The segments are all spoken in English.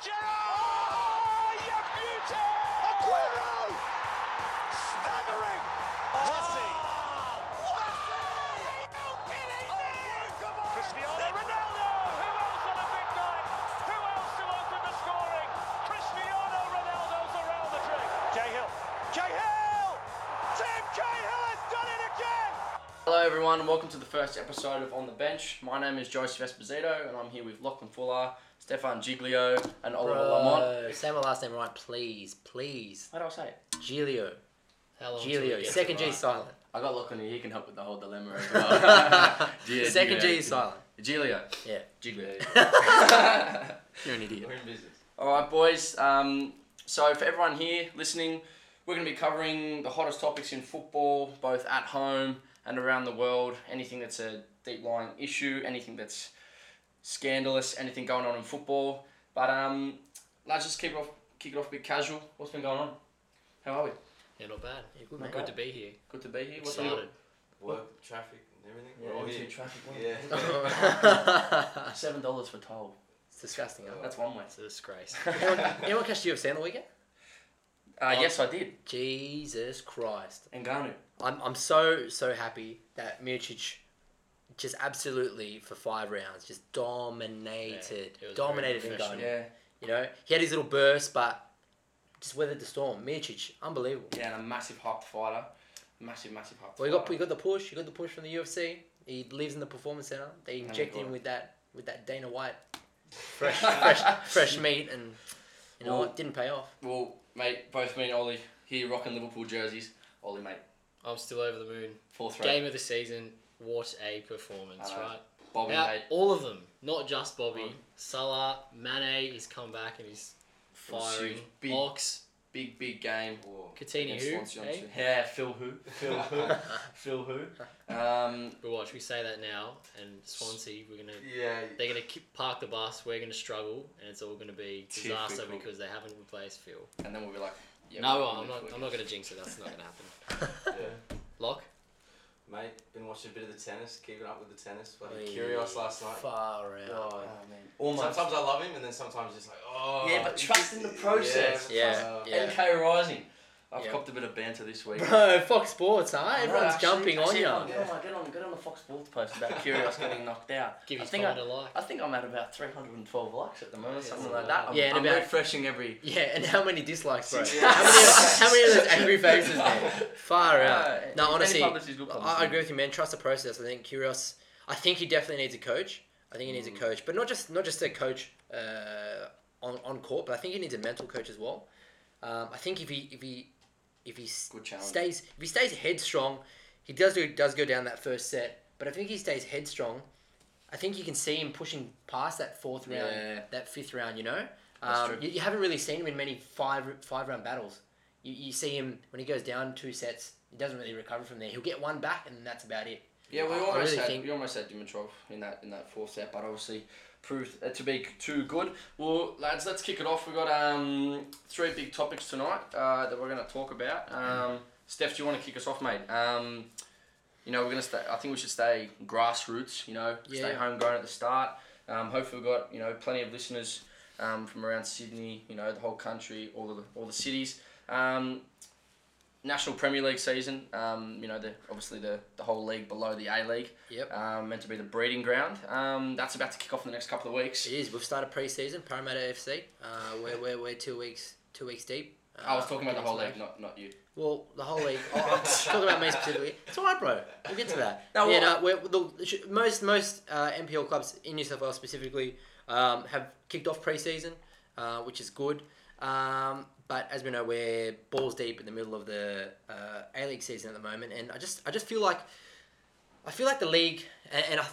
Oh, you beauty! Aguero! Staggering! Messi! Hello everyone and welcome to the first episode of On the Bench. My name is Joseph Esposito and I'm here with Lachlan Fuller, Stefan Giglio and Oliver Lamont. Bro, say my last name right, please, please. How do I say it? Giglio. How long till we Giglio. Second to G right? silent. I got Lachlan here, he can help with the whole dilemma as well. Gia- Second Giglio. G silent. Giglio. Yeah. Giglio. You're an idiot. We're in business. Alright boys, um, so for everyone here listening, we're going to be covering the hottest topics in football, both at home and around the world. Anything that's a deep lying issue, anything that's scandalous, anything going on in football. But um, let's just keep it off, kick it off a bit casual. What's been going on? How are we? Yeah, not bad. Yeah, good, Not. Good to be here. Good to be here. What's Excited. Work, traffic, and everything. Yeah, We're all M2 here. traffic. Yeah. Seven dollars for toll. it's disgusting. Huh? That's one way. It's a disgrace. anyone, anyone catch the UFC on the weekend? Uh, yes, I did. Jesus Christ. Ngannou. I'm, I'm so, so happy that Miocic just absolutely, for five rounds, just dominated. Yeah, dominated very in professional. Ngannou. Yeah. You know, he had his little burst, but just weathered the storm. Miocic, unbelievable. Yeah, and a massive hyped fighter. Massive, massive hyped Well, he got fighter. he got the push. He got the push from the UFC. He lives in the performance center. They And injected him it. with that with that Dana White fresh fresh fresh meat, and you know Well- what? Didn't pay off. Well, mate, both me and Ollie here rocking Liverpool jerseys. Ollie, mate, I'm still over the moon. fourth Game of the season. What a performance, I know. right? Bobby, Out- mate, all of them, not just Bobby. Bobby. Salah, Mane, he's come back and he's firing. huge. Big- Ox, big, big game. Whoa. Coutinho, against who? Swansea, eh? Yeah, Phil who? Phil who? Phil who? Um, But watch, we say that now, and Swansea, we're gonna. Yeah. They're gonna keep, park the bus. We're gonna struggle, and it's all gonna be disaster Typical. because they haven't replaced Phil. and then we'll be like, yeah, no, we'll I'm not. next I'm not gonna jinx it. That's not gonna happen. yeah. Lock. Mate, been watching a bit of the tennis, keeping up with the tennis. Bloody Oi, Kyrgios last night. Far out. Oh, man. Almost. Sometimes I love him, and then sometimes it's like, oh. Yeah, but trust in the process. Yeah, trust- yeah. NK Rising. I've Yeah. copped a bit of banter this week. Bro, Fox Sports, huh? I know, Everyone's actually. jumping on Actually, you. Get on, get on, get on, get on the Fox Sports post about Kyrgios getting knocked out. Give I his think I, comment a like. I think I'm at about 312 likes at the moment, Yeah, something like that. I'm, Yeah, and I'm about- refreshing every. Yeah, and how many dislikes, bro? How many? How many of those angry faces, man? Far out. Uh, No, honestly, I, I agree with you, man. Trust the process. I think Kyrgios. I think he definitely needs a coach. I think he needs a coach, but not just not just a coach uh, on on court, but I think he needs a mental coach as well. Um, I think if he if he if he Good challenge. stays if he stays headstrong, he does do does go down that first set. But I think he stays headstrong. I think you can see him pushing past that fourth round, Yeah. that fifth round. You know, um, you, you haven't really seen him in many five five round battles. You, you see him when he goes down two sets. He doesn't really recover from there. He'll get one back, and that's about it. Yeah, we almost really had think- we almost had Dimitrov in that in that fourth set, but obviously proved uh, to be too good. Well, lads, let's kick it off. We've got um three big topics tonight uh, that we're going to talk about. Um, Steph, do you want to kick us off, mate? Um, you know, we're gonna stay. I think we should stay grassroots. You know, stay Yeah. homegrown at the start. Um, hopefully, we've got you know plenty of listeners um, from around Sydney. You know, the whole country, all the all the cities. National Premier League season. Um, you know, the obviously the, the whole league below the A League. Yep. Um, meant to be the breeding ground. Um, that's about to kick off in the next couple of weeks. It is. We've started pre-season. Parramatta FC. Uh, we're, we're, we're two weeks two weeks deep. Uh, I was talking about the whole league, not not you. Well, the whole league. Oh, I'm talking about me specifically. It's alright, bro. We'll get to that. No, yeah, no, we're, the, most most uh, NPL clubs in New South Wales specifically um, have kicked off pre-season, uh, which is good. Um, but as we know, we're balls deep in the middle of the uh, A League season at the moment, and I just I just feel like I feel like the league and, and I,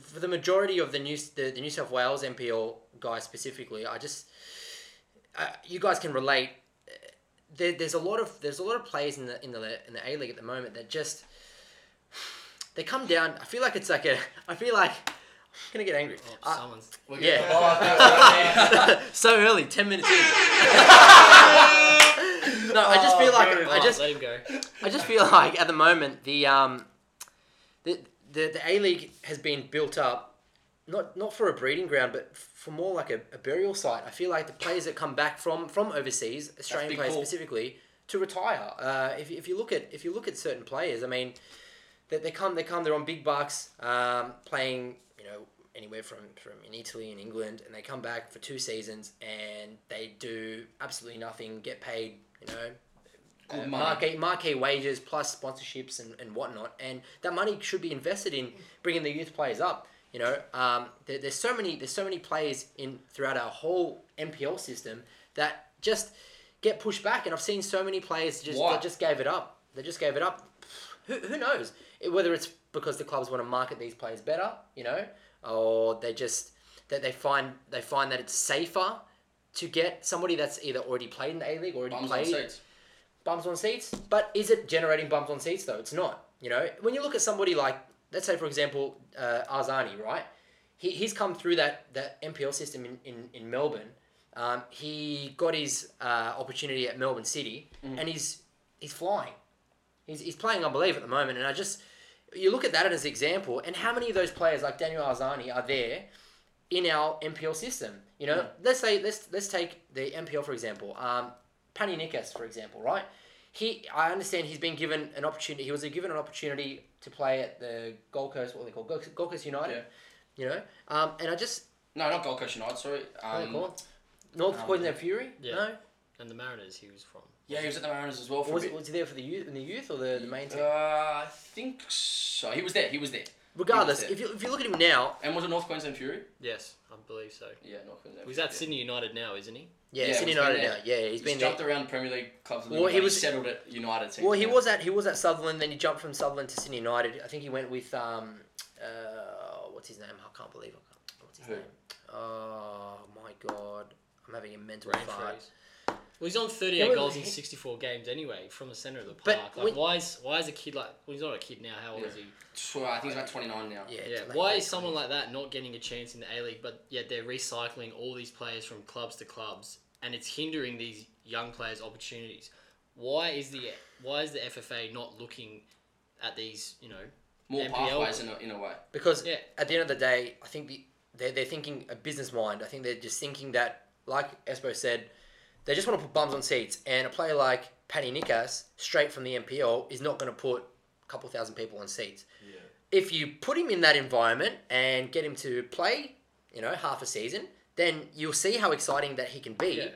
for the majority of the new the, the New South Wales NPL guys specifically, I just uh, you guys can relate. There, there's a lot of there's a lot of players in the in the in the A League at the moment that just they come down. I feel like it's like a. I feel like gonna get angry. Oh, Uh, someone's. We're Yeah. Oh, so early, ten minutes in. no, I just feel like Oh, I just let him go. I just feel like at the moment the um the the, the A League has been built up not not for a breeding ground, but for more like a, a burial site. I feel like the players that come back from from overseas, Australian players call. specifically, to retire. Uh, if, you- if you look at if you look at certain players, I mean, they, they come they come they're on big bucks, um, playing anywhere from from in Italy and England, and they come back for two seasons and they do absolutely nothing, get paid you know Good uh, marquee, marquee wages plus sponsorships and, and whatnot. And that money should be invested in bringing the youth players up. You know, um, there, there's so many there's so many players in throughout our whole NPL system that just get pushed back. And I've seen so many players just Why? that just gave it up. They just gave it up. Who, who knows? Whether it's because the clubs want to market these players better, you know, or they just that they find they find that it's safer to get somebody that's either already played in the A League, or already Bums on played seats. bums on seats. But is it generating bums on seats though? It's not. You know, when you look at somebody like, let's say for example, uh, Arzani, right? He, he's come through that, that NPL system in, in, in Melbourne. Um, he got his uh, opportunity at Melbourne City, and he's he's flying. He's, he's playing unbelievable at the moment, and I just you look at that as an example, and how many of those players like Daniel Arzani are there in our NPL system? You know, let's say let's let's take the NPL for example. Um, Panny Nikas, for example, right? He, I understand he's been given an opportunity. He was given an opportunity to play at the Gold Coast, what they call Gold Gold Coast United. Yeah. You know, um, and I just No, not Gold Coast United. Sorry. what do they Um, call? North um, Queensland Fury. Yeah. No, And the Mariners he was from. Yeah, he was at the Mariners as well for was, a it, bit. was he there for the youth in the youth or the, the main team? Uh, I think so. He was there. He was there. Regardless, he was if you if you look at him now, And was it North Queensland Fury? Yes, I believe so. Yeah, North Queensland. He's at Fury. Sydney United now, isn't he? yeah, Yeah, Sydney he's been United there. now. Yeah, he's He's, been there. jumped around Premier League clubs. Well, he was- settled at United. teams Well, he now. was at he was at Sutherland, then he jumped from Sutherland to Sydney United. I think he went with um, uh, what's his name? I can't believe I can't. What's his Who? name? Oh my god, I'm having a mental Brain fart. freeze. Well, he's on 38 Yeah, goals in 64 games anyway, from the centre of the But park. Like, when- why is why is a kid like? Well, he's not a kid now. How old Yeah. is he? Tw- I think he's about 29 now. Yeah. Yeah. it's late- Why late is someone 20s. like that not getting a chance in the A League, but yet they're recycling all these players from clubs to clubs, and it's hindering these young players' opportunities? Why is the why is the FFA not looking at these? You know, More NPL. pathways in a, in a way. Because Yeah. at the end of the day, I think the, they're, they're thinking a business mind. I think they're just thinking that, like Espo said, they just want to put bums on seats. And a player like Panny Nikas, straight from the NPL, is not going to put a couple thousand people on seats. Yeah. If you put him in that environment and get him to play, you know, half a season, then you'll see how exciting that he can be. Yeah.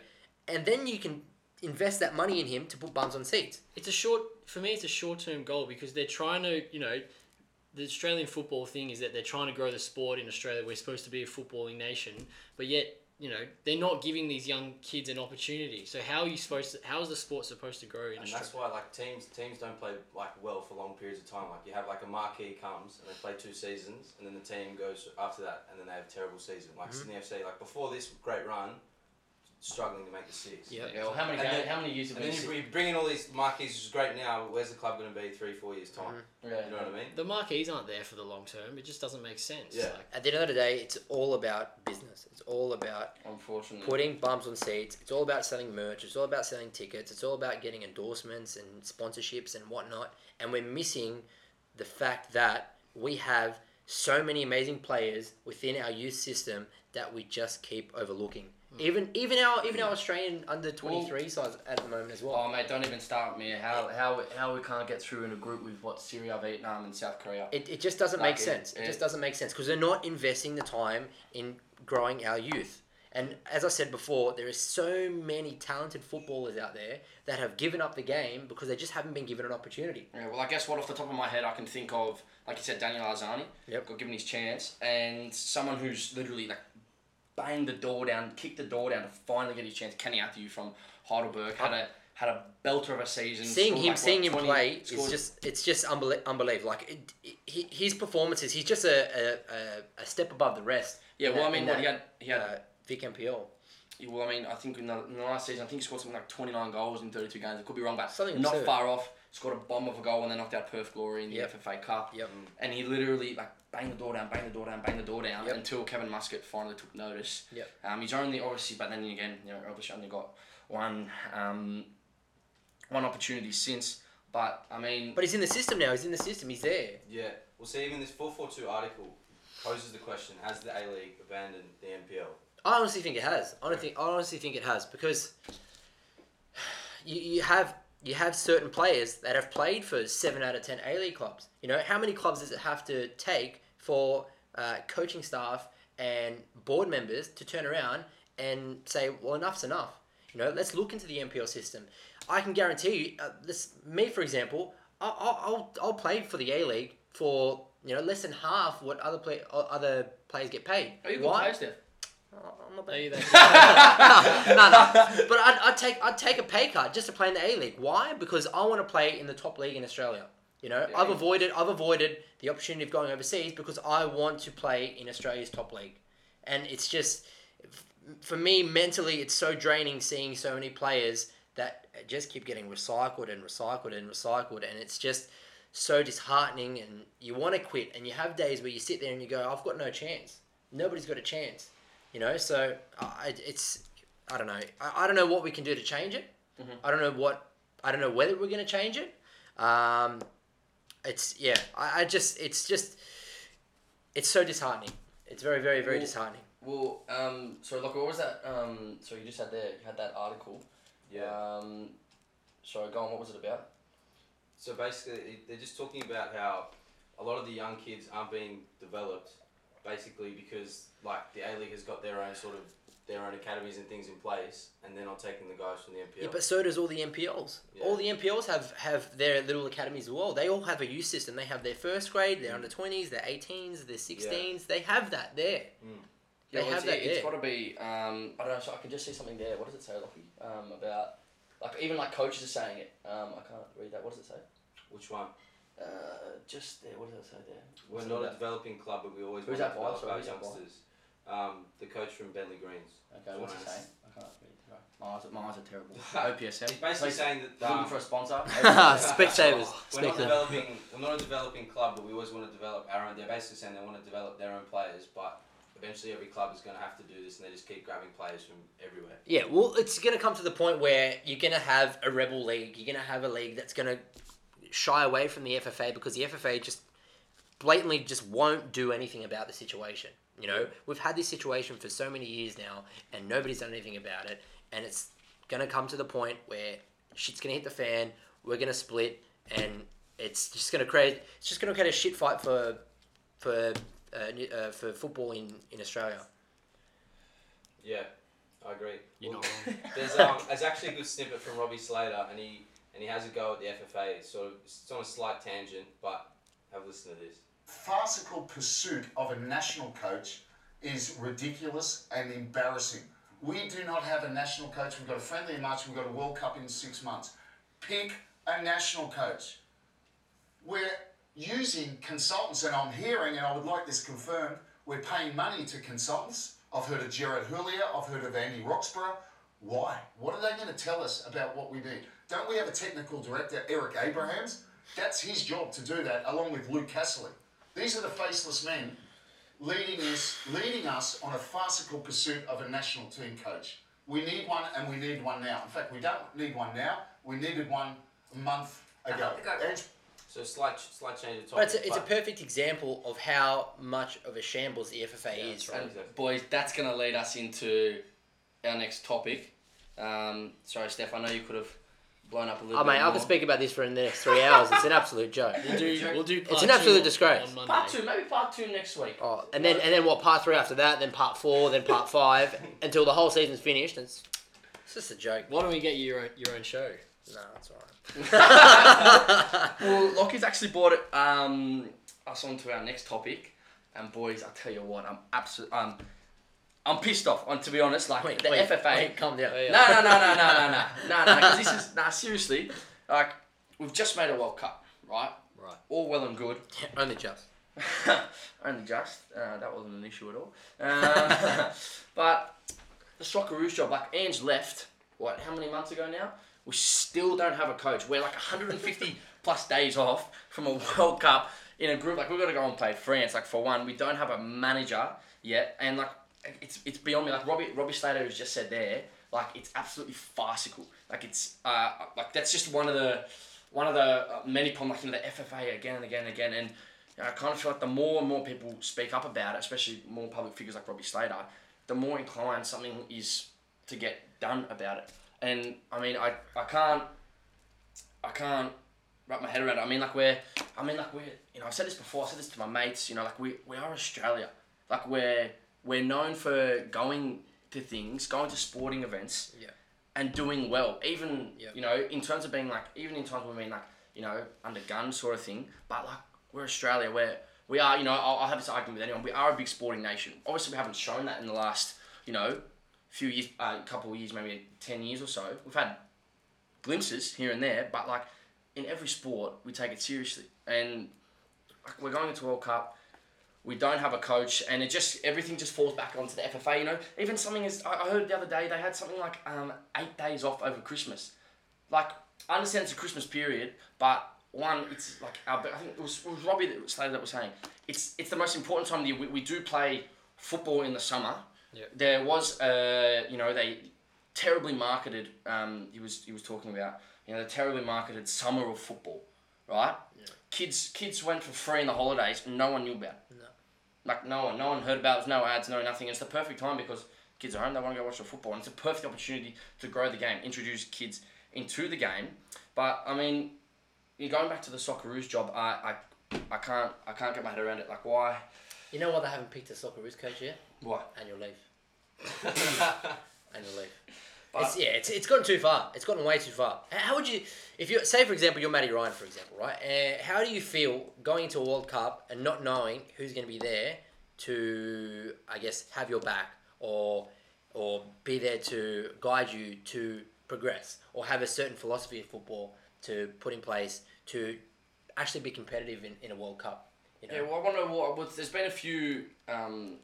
And then you can invest that money in him to put bums on seats. it's a short for me. It's a short term goal because they're trying to you know. The Australian football thing is that they're trying to grow the sport in Australia. We're supposed to be a footballing nation, but yet you know they're not giving these young kids an opportunity. So how are you supposed to? How is the sport supposed to grow in And that's why like teams teams don't play like well for long periods of time. Like you have like a marquee comes and they play two seasons and then the team goes after that and then they have a terrible season. Like Mm-hmm. Sydney FC, like before this great run, struggling to make the six. Yeah. Yeah, well, how many games, then- how many years have And we then you, seen? you bring in all these marquees, which is great now. But where's the club going to be three, four years time? Mm-hmm. Yeah. You know what I mean? The marquees aren't there for the long term. It just doesn't make sense. Yeah. Like, At the end of the day, it's all about business. It's all about Unfortunately. putting bums on seats. It's all about selling merch. It's all about selling tickets. It's all about getting endorsements and sponsorships and whatnot. And we're missing the fact that we have so many amazing players within our youth system that we just keep overlooking. Even even our even our mm. Australian under twenty three sides at the moment as well. Oh mate, don't even start me. How how how we can't get through in a group with what Syria, Vietnam, and South Korea. It, it just doesn't Like, make it- sense. It, it- just doesn't make sense because they're not investing the time in growing our youth. And as I said before, there are so many talented footballers out there that have given up the game because they just haven't been given an opportunity. Yeah, well, I guess what off the top of my head I can think of, like you said, Daniel Arzani. Yep. Got given his chance, and someone who's literally like banged the door down, kicked the door down to finally get his chance. Kenny Athiu from Heidelberg had a had a belter of a season. Seeing him, like, seeing what, him 20 play is just it's just unbelie- unbelievable. Like it, it, he- his performances, he's just a, a, a, step above the rest. Yeah, well, I mean, in what he had, he had. uh, Vic NPL. well, I mean, I think in the, in the last season, I think he scored something like twenty nine goals in thirty two games. I could be wrong, but Something not absurd. far off. Scored a bomb of a goal and then knocked out Perth Glory in the Yep. FFA Cup. Yep. And he literally like banged the door down, banged the door down, banged the door down Yep. until Kevin Muscat finally took notice. Yep. Um, he's only obviously, but then again, you know, obviously only got one um, one opportunity since. But I mean, But he's in the system now. He's in the system. He's there. Yeah. Well, see, even this four four two article poses the question: Has the A League abandoned the NPL? I honestly think it has. I don't think. I honestly think it has because you, you have you have certain players that have played for seven out of ten A League clubs. You know how many clubs does it have to take for uh, coaching staff and board members to turn around and say, "Well, enough's enough." You know, let's look into the NPL system. I can guarantee you, uh, this me for example, I'll, I'll I'll play for the A League for you know less than half what other play other players get paid. Are you good Why? player, Steph? Oh, I'm not Are you no, no. But I'd, I'd take I'd take a pay cut just to play in the A League. Why? Because I want to play in the top league in Australia. You know, Yeah. I've avoided I've avoided the opportunity of going overseas because I want to play in Australia's top league, and it's just for me mentally it's so draining seeing so many players that just keep getting recycled and recycled and recycled, and it's just so disheartening. And you want to quit, and you have days where you sit there and you go, I've got no chance. Nobody's got a chance. You know, so I, it's I don't know. I, I don't know what we can do to change it. Mhm. I don't know what I don't know whether we're going to change it. Um, it's yeah. I, I just it's just it's so disheartening. It's very very very Well, disheartening. Well, um, sorry, look, what was that? Um, so you just had there, you had that article. Yeah. Um, sorry, go on. What was it about? So basically, they're just talking about how a lot of the young kids aren't being developed, basically because like the A League has got their own sort of their own academies and things in place, and they're not taking the guys from the NPL. Yeah, but so does all the NPLs. All the NPLs have have their little academies as well. They all have a youth system. They have their first grade, their under twenties, their eighteens, their sixteens. They have that there. They well, have it's, that It's there. got to be. Um, I don't know. So I can just see something there. What does it say, Lockie? Um, about like even like coaches are saying it. Um, I can't read that. What does it say? Which one? Uh, just there. What does it say there? We're What's it not a about? developing club, but we always Who's want to by? develop Sorry, our who's that by? youngsters. Um, the coach from Bentleigh Greens. Okay, what's it Jonas. saying? I can't read. Right. My eyes, are- my eyes are terrible. OPSM. He's basically Please, saying that looking um, for a sponsor. Spectators. we're not Spectator. developing. We're not a developing club, but we always want to develop our own. They're basically saying they want to develop their own players, but eventually every club is going to have to do this, and they just keep grabbing players from everywhere. Yeah, well, it's going to come to the point where you're going to have a rebel league. You're going to have a league that's going to shy away from the FFA because the FFA just blatantly just won't do anything about the situation. You know, we've had this situation for so many years now, and nobody's done anything about it. And it's going to come to the point where shit's going to hit the fan. We're going to split, and it's just going to create. It's just going to create a shit fight for for uh, uh, for football in in Australia. Yeah, I agree. You're Well, not wrong. There's um, there's actually a good snippet from Robbie Slater, and he and he has a go at the FFA. It's sort of it's on a slight tangent, but have a listen to this. farcical pursuit of a national coach is ridiculous and embarrassing. We do not have a national coach. We've got a friendly in March. We've got a World Cup in six months. Pick a national coach. We're using consultants, and I'm hearing, and I would like this confirmed, we're paying money to consultants. I've heard of Gerard Houllier. I've heard of Andy Roxburgh. Why? What are they going to tell us about what we need? Don't we have a technical director, Eric Abrams? That's his job to do that, along with Luke Casserly. These are the faceless men leading us, leading us on a farcical pursuit of a national team coach. We need one, and we need one now. In fact, we don't need one now. We needed one a month ago. And So slight slight change of topic. But it's a, it's a perfect example of how much of a shambles the FFA Yeah, is, right? right. And boys, that's going to lead us into our next topic. Um, sorry, Steph. I know you could have blown up a little Oh, bit mate, I more. could speak about this for the next three hours. It's an absolute joke. We'll do. We'll do. Part an absolute two disgrace. On Monday. Part two, maybe part two next week. Oh, and then and then what? Part three after that, then part four, then part five, until the whole season's finished. It's, it's just a joke. Why don't we get you your own, your own show? No, that's alright. Well, Lockie's actually brought it um, us on to our next topic, and boys, I tell you what, I'm absolutely, um, I'm pissed off. On to be honest, like Wait, the wait, FFA. wait, calm down. Yeah. No, no, no, no, no, no, no, no, no. Because this is nah. Seriously, like we've just made a World Cup, right? Right. All well and good. Only just. Only just. Uh, that wasn't an issue at all. Um, but the Socceroos job, like Ange left, what, how many months ago now? We still don't have a coach. We're like 150 plus days off from a World Cup in a group. Like, we've got to go and play France. Like, for one, we don't have a manager yet. And, like, it's, it's beyond me. Like, Robbie, Robbie Slater has just said there, like, it's absolutely farcical. Like, it's, uh, like, that's just one of the, one of the uh, many problems, like, the FFA again and again and again. And you know, I kind of feel like the more and more people speak up about it, especially more public figures like Robbie Slater, the more inclined something is to get done about it. And I mean, I, I can't, I can't wrap my head around it. I mean, like we're, I mean, like we're, you know, I've said this before. I said this to my mates. You know, like we, we are Australia. Like we're, we're known for going to things, going to sporting events, Yeah. and doing well. Even Yeah. you know, in terms of being like, even in times when we mean like, you know, under gun sort of thing. But like, we're Australia. Where we are, you know, I'll, I'll have this argument with anyone. We are a big sporting nation. Obviously, we haven't shown that in the last, you know, few years, a uh, couple of years, maybe ten years or so. We've had glimpses here and there, but like in every sport, we take it seriously. And like, we're going into World Cup. We don't have a coach, and it just everything just falls back onto the FFA. You know, even something as I heard the other day, they had something like um, eight days off over Christmas. Like I understand it's a Christmas period, but one, it's like our, I think it was, it was Robbie that Slater that was saying it's it's the most important time of the year. We, we do play football in the summer. Yeah. There was uh, you know they terribly marketed. Um, he was he was talking about you know the terribly marketed summer of football, right? Kids kids went for free in the holidays and no one knew about. it. No. Like no one, no one heard about it. There's no ads, no nothing. It's the perfect time because kids are home. They want to go watch the football, and it's a perfect opportunity to grow the game, introduce kids into the game. But I mean, you're going back to the Socceroos job. I, I, I can't I can't get my head around it. Like why? You know why they haven't picked a Socceroos coach yet? Why? Annual leave. Annual leave. It's, yeah, it's, it's gotten too far. It's gotten way too far. How would you, if you say for example you're Matty Ryan for example, right? Uh, how do you feel going into a World Cup and not knowing who's going to be there to, I guess, have your back or or be there to guide you to progress or have a certain philosophy of football to put in place to actually be competitive in, in a World Cup? You know, Yeah, well, I wonder what. there's been a few. Um,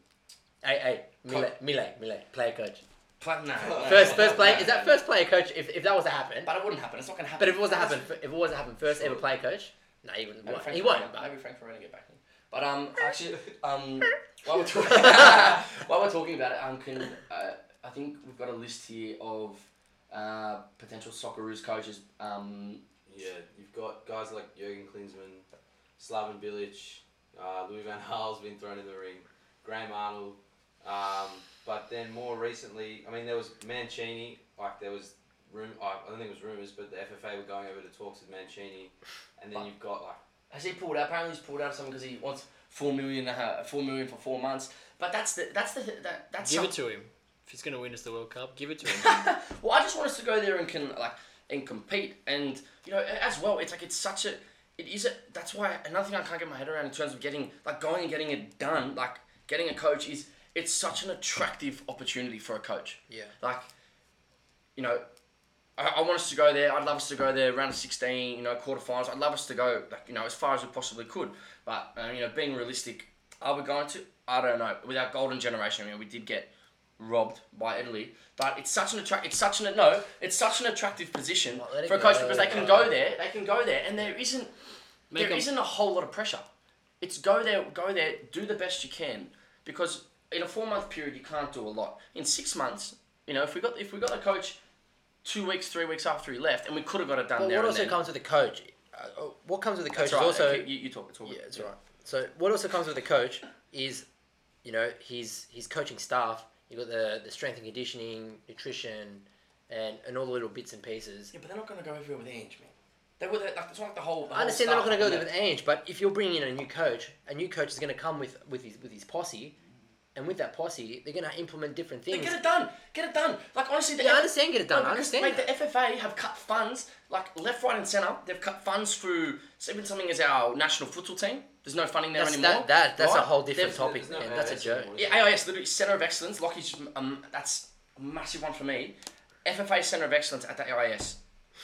hey, hey, Mile, Mile, Mile, player coach. Pla- no, no, First, first play is that first player coach? If, if that was to happen, But it wouldn't happen. It's not going to happen. But if it was to happen, if it was to happen, first ever player coach, no, he wouldn't. Maybe won't. Frank He Farina- won't. But Maybe Frank Farina get back in. But um, actually, um, while we're talking, while we're talking about it, um, can uh, I think we've got a list here of uh, potential Socceroos coaches. Um, Yeah, you've got guys like Jurgen Klinsmann, Slaven Bilic, uh, Louis Van Gaal's been thrown in the ring, Graham Arnold. Um, but then more recently, I mean, there was Mancini. Like there was room. I don't think it was rumors, but the FFA were going over to talks with Mancini, and then But- you've got like has he pulled out? Apparently, he's pulled out of something because he wants four million, uh, four million for four months. But that's the that's the that, that's Give some- it to him. If he's going to win us the World Cup, give it to him. well, I just want us to go there and can like and compete, and you know, as well, it's like it's such a, it is a. That's why another thing I can't get my head around in terms of getting like going and getting it done, like getting a coach is it's such an attractive opportunity for a coach. Yeah. Like, you know, I, I want us to go there. I'd love us to go there, round of sixteen, you know, quarterfinals. I'd love us to go like you know as far as we possibly could. But uh, you know, being realistic, are we going to? I don't know. With our golden generation, I mean, we did get robbed by Italy. But it's such an attract. It's such an no. It's such an attractive position Well, for a coach go. because they can go there. They can go there, and there isn't Make there 'em- isn't a whole lot of pressure. It's go there, go there, do the best you can because in a four month period you can't do a lot. In six months, you know, if we got if we got a coach two weeks, three weeks after he left, and we could have got it done But there. what and also then. comes with the coach? Uh, uh, what comes with the coach That's right. is also okay, you, you talk. talk yeah, that's right. So what also comes with the coach is, you know, his his coaching staff. You got the the strength and conditioning, nutrition, and and all the little bits and pieces. Yeah, but they're not going to go everywhere with Ange, man. They were like it's not like the whole. The I understand they're not going to go there there with Ange, but if you're bringing in a new coach, a new coach is going to come with with his with his posse, and with that posse, they're going to implement different They things. get it done. Get it done. Like honestly, the Yeah, I F- understand get it done. No, I understand. Mate, the FFA have cut funds like left, right, and centre. They've cut funds through even something as our national futsal team. There's no funding there That's anymore. that, that that's a whole different They've- topic, there's no man. That's a joke. anymore. Yeah, AIS, literally Centre of Excellence. Lockheed's um, that's a massive one for me. FFA Centre of Excellence at the AIS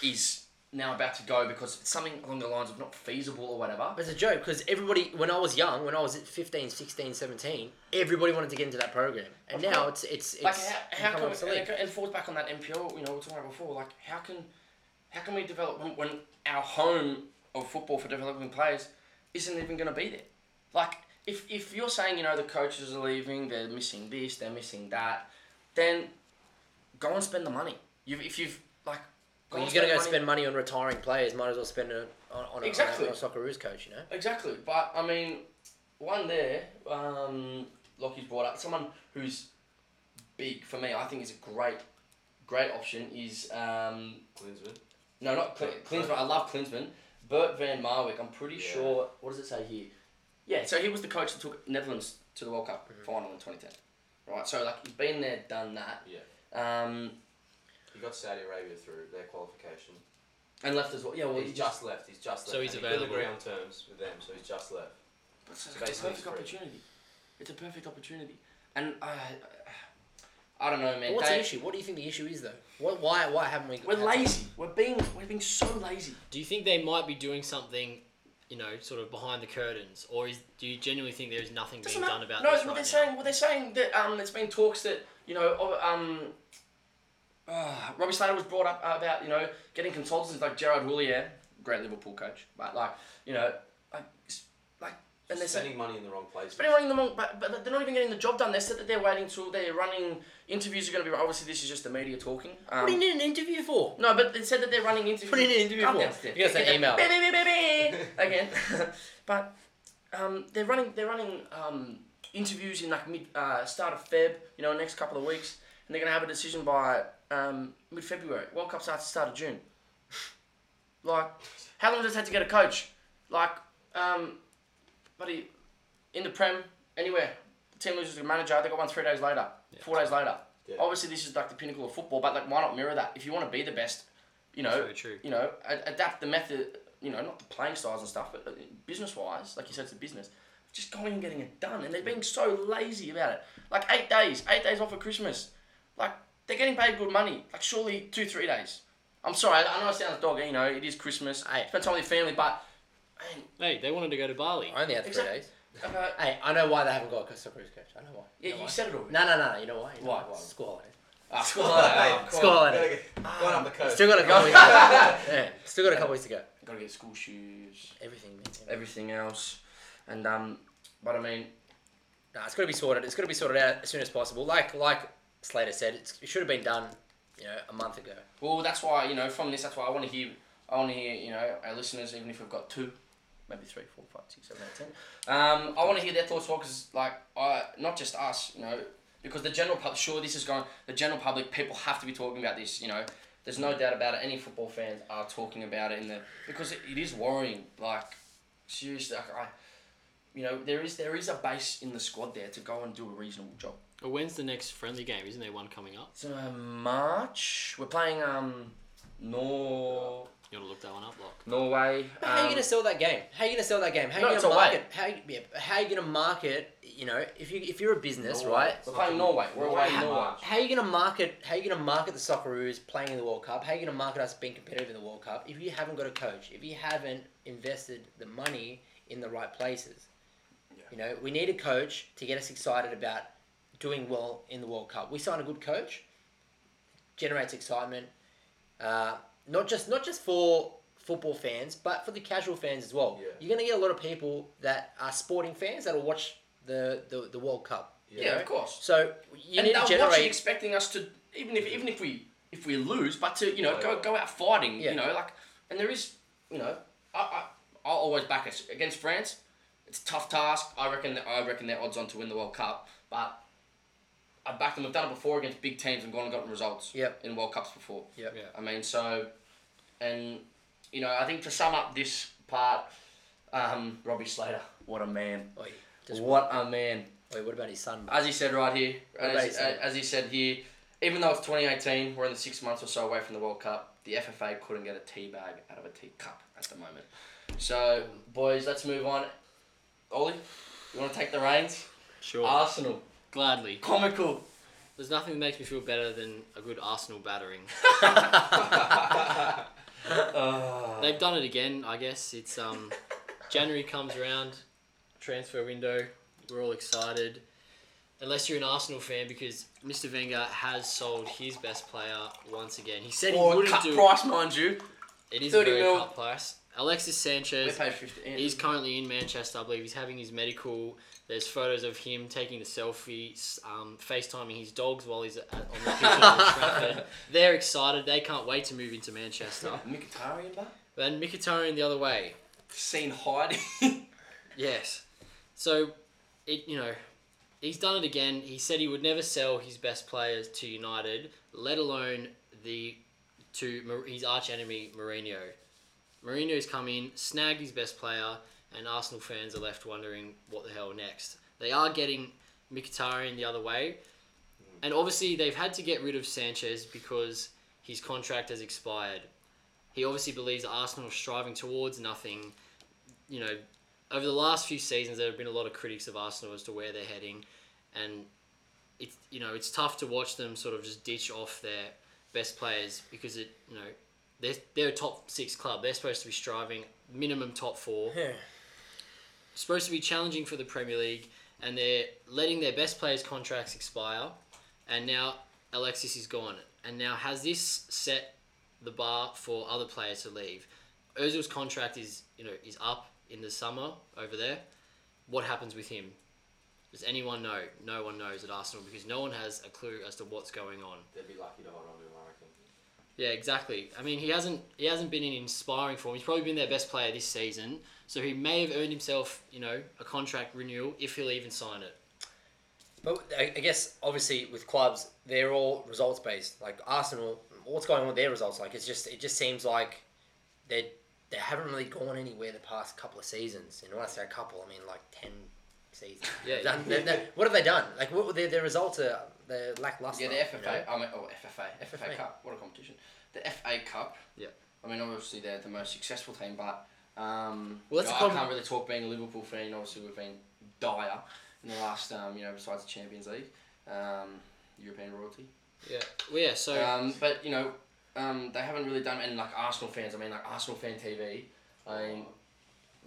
is now about to go because it's something along the lines of not feasible or whatever. It's a joke because everybody, when I was young, when I was at 15, 16, 17, everybody wanted to get into that program. And Of now course. it's it's, it's like how, how can obsolete. and it, and falls back on that NPL you know we were talking about before like how can how can we develop when, when our home of football for developing players isn't even going to be there like if, if you're saying you know the coaches are leaving they're missing this they're missing that then go and spend the money You've, if you've Well, you're gonna go money. spend money on retiring players. Might as well spend it on, on, a, Exactly. on a Socceroos coach. You know. Exactly, but I mean, one there, um, Lockie's brought up someone who's big for me. I think is a great, great option. Is um, Klinsmann. no, not Cl- Klinsmann. I love Klinsmann. Bert Van Marwijk. I'm pretty Yeah. sure. What does it say here? Yeah, so he was the coach that took Netherlands to the World Cup Mm-hmm. final in 2010. Right, so like he's been there, done that. Yeah. Um, He got Saudi Arabia through their qualification. and left as well. Yeah, well, he's he just left. He's just left. So he's and he couldn't agree on terms with them, so he's just left. It's, it's basically a perfect free. opportunity. It's a perfect opportunity, and I, I don't know, man. What's They- the issue? What do you think the issue is though? What? Why? Why haven't we? We're had lazy. We're being we're being so lazy. Do you think they might be doing something, you know, sort of behind the curtains, or is do you genuinely think there is nothing being done about no, this what right they're now? saying, what they're saying that um, there's been talks that you know, um, uh, Robbie Slater was brought up about you know getting consultants like Gerard Houllier, great Liverpool coach, but like you know, like, like and they're spending money in the wrong place. But they're running them on, but, but they're not even getting the job done. They said that they're waiting till they're running interviews are going to be. Obviously, this is just the media talking. Um, What do you need an interview for? No, but they said that they're running interviews. What do you need an interview Calm for? down. You gotta say email. beep, beep, beep, beep, Again, but um, they're running. They're running um, interviews in like mid uh, start of Feb. You know, next couple of weeks, and they're gonna have a decision by um, mid February. World Cup starts at the start of June. like, how long does it take to get a coach? Like, um, buddy, in the Prem, anywhere. The team loses a manager. They got one three days later, four days later. Yeah. Obviously, this is like the pinnacle of football, but like, why not mirror that? If you want to be the best, you know, you know, a- adapt the method, you know, not the playing styles and stuff, but business wise, like you said, it's a business. Just going and getting it done, and they're being so lazy about it. Like eight days, eight days off for Christmas, like they're getting paid good money. Like surely two, three days. I'm sorry, I I know it sounds dog, you know, it is Christmas. Hey. Spend time with your family, but man, Hey, they wanted to go to Bali. I only had three Exactly. days. uh, Hey, I know why they haven't got a Socceroos coach. I know why. yeah, know you why. said it already. No, no, no, no. You know why? You know Why? why? School holidays. Ah, School cool. Ah, School cool. Going up the coast. Still got a couple weeks to go. Yeah, still got a couple weeks to go. Gotta get school shoes, Everything, man. everything else, and um, but I mean, Nah, it's got to be sorted. It's got to be sorted out as soon as possible. Like like Slater said, it should have been done, you know, a month ago. Well, that's why you know from this. That's why I want to hear. I want to hear you know our listeners, even if we've got two, maybe three, four, five, six, seven, eight, ten. Um, I want to hear their thoughts well, because like I, not just us, you know, because the general public. Sure, this is going. The general public, people have to be talking about this. You know, there's no doubt about it. Any football fans are talking about it in the because it, it is worrying. Like seriously, like I. You know, there is there is a base in the squad there to go and do a reasonable job. Well, when's the next friendly game? Isn't there one coming up? So uh, March, we're playing um, Nor You want to look that one up, Lock? Norway. But how are you um, going to sell that game? How are you going to sell that game? How No, are you it's going to away. market? How yeah, how are you going to market? You know, if you if you're a business, Norway. right? We're playing Norway. We're away in in Norway. March. How are you going to market? How are you going to market the Socceroos playing in the World Cup? How are you going to market us being competitive in the World Cup if you haven't got a coach? If you haven't invested the money in the right places? You know, we need a coach to get us excited about doing well in the World Cup. We sign a good coach, generates excitement, uh, not just not just for football fans, but for the casual fans as well. Yeah. You're going to get a lot of people that are sporting fans that'll watch the, the, the World Cup. you Yeah, know? of course. So you and need to generate. expecting us to even if even if we if we lose, but to you know go go out fighting. Yeah. You know, like and there is you know I, I I'll always back us against France. It's a tough task. I reckon that I reckon they're odds on to win the World Cup, but. I back them. We've done it before against big teams and gone and gotten results Yep. in World Cups before. Yep. Yeah. I mean, so, and you know, I think to sum up this part, um, Robbie Slater, what a man! Oi, just what a man! Wait, what about his son? As he said right here, as, as he said here, even though it's 2018, we're in the six months or so away from the World Cup. The FFA couldn't get a tea bag out of a teacup at the moment. So, boys, let's move on. Ollie, you want to take the reins? Sure. Arsenal, Gladly. comical. There's nothing that makes me feel better than a good Arsenal battering. Uh, They've done it again, I guess. It's um, January comes around, transfer window. We're all excited. Unless you're an Arsenal fan, because Mr. Wenger has sold his best player once again. He said he or wouldn't cut do. price, mind you. It is 30 a very mil. cut price. Alexis Sanchez. He's currently in Manchester, I believe. He's having his medical. There's photos of him taking the selfies, um, FaceTiming his dogs while he's at, on the pitch at They're excited. They can't wait to move into Manchester. Mkhitaryan back. Then Mkhitaryan the other way. Seen hiding. Yes. So, it you know, he's done it again. He said he would never sell his best players to United, let alone the to his arch enemy Mourinho. Mourinho's come in, snagged his best player, and Arsenal fans are left wondering what the hell next. They are getting Mkhitaryan the other way, and obviously they've had to get rid of Sanchez because his contract has expired. He obviously believes Arsenal striving towards nothing. You know, over the last few seasons, there have been a lot of critics of Arsenal as to where they're heading, and it's you know it's tough to watch them sort of just ditch off their best players because it you know they're they're a top six club. They're supposed to be striving minimum top four, Yeah. supposed to be challenging for the Premier League, and they're letting their best players' contracts expire, and now Alexis is gone, and now has this set the bar for other players to leave? Ozil's contract is you know is up in the summer over there. What happens with him? Does anyone know? No one knows at Arsenal because no one has a clue as to what's going on. They'd be lucky to hold on to him, I reckon. Yeah, exactly. I mean, he hasn't he hasn't been in inspiring form. He's probably been their best player this season, so he may have earned himself, you know, a contract renewal if he'll even sign it. But I, I guess obviously with clubs, they're all results based. Like Arsenal, what's going on with their results? Like it's just it just seems like they they haven't really gone anywhere the past couple of seasons. And when I say a couple, I mean like ten seasons. Yeah. They've they've- they- what have they done? Like what their their results are they're lackluster. Yeah, the you FFA. know? I mean, oh, FFA. FFA FFA. Cup. What a competition. The FA Cup. Yeah. I mean, obviously they're the most successful team, but um, Well, that's you know, I can't really talk being a Liverpool fan. Obviously, we've been dire in the last, um, you know, besides the Champions League, um, European royalty. Yeah. Well, yeah. So Um, but you know, um, they haven't really done. And like Arsenal fans, I mean, like Arsenal fan TV. I mean,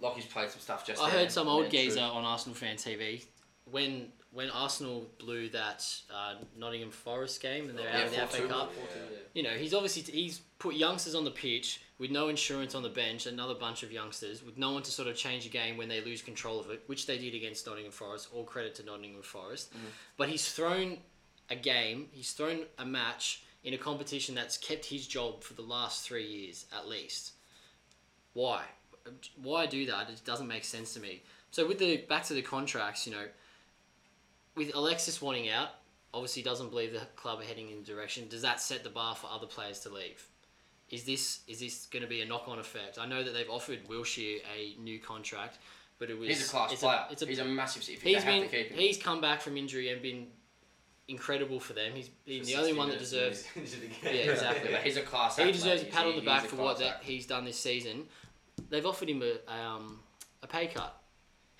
Lockie's played some stuff just. I there, heard some old geezer on Arsenal fan TV when when Arsenal blew that uh, Nottingham Forest game and they're out Yeah, of the FA Cup. yeah. You know, he's obviously he's put youngsters on the pitch with no insurance on the bench, another bunch of youngsters with no one to sort of change the game when they lose control of it, which they did against Nottingham Forest. All credit to Nottingham Forest. But he's thrown a game, he's thrown a match in a competition that's kept his job for the last three years at least. Why? Why do that? It doesn't make sense to me. So with the back to the contracts, you know, with Alexis wanting out, obviously doesn't believe the club are heading in the direction. Does that set the bar for other players to leave? Is this is this going to be a knock on effect? I know that they've offered Wilshere a new contract, but it was He's a class it's player. it's a, he's a massive. If he's been to keep him. he's come back from injury and been incredible for them. He's been the only one that deserves. Yeah, exactly. But he's a class. He deserves a pat on the back for what that he's done this season. They've offered him a um, a pay cut.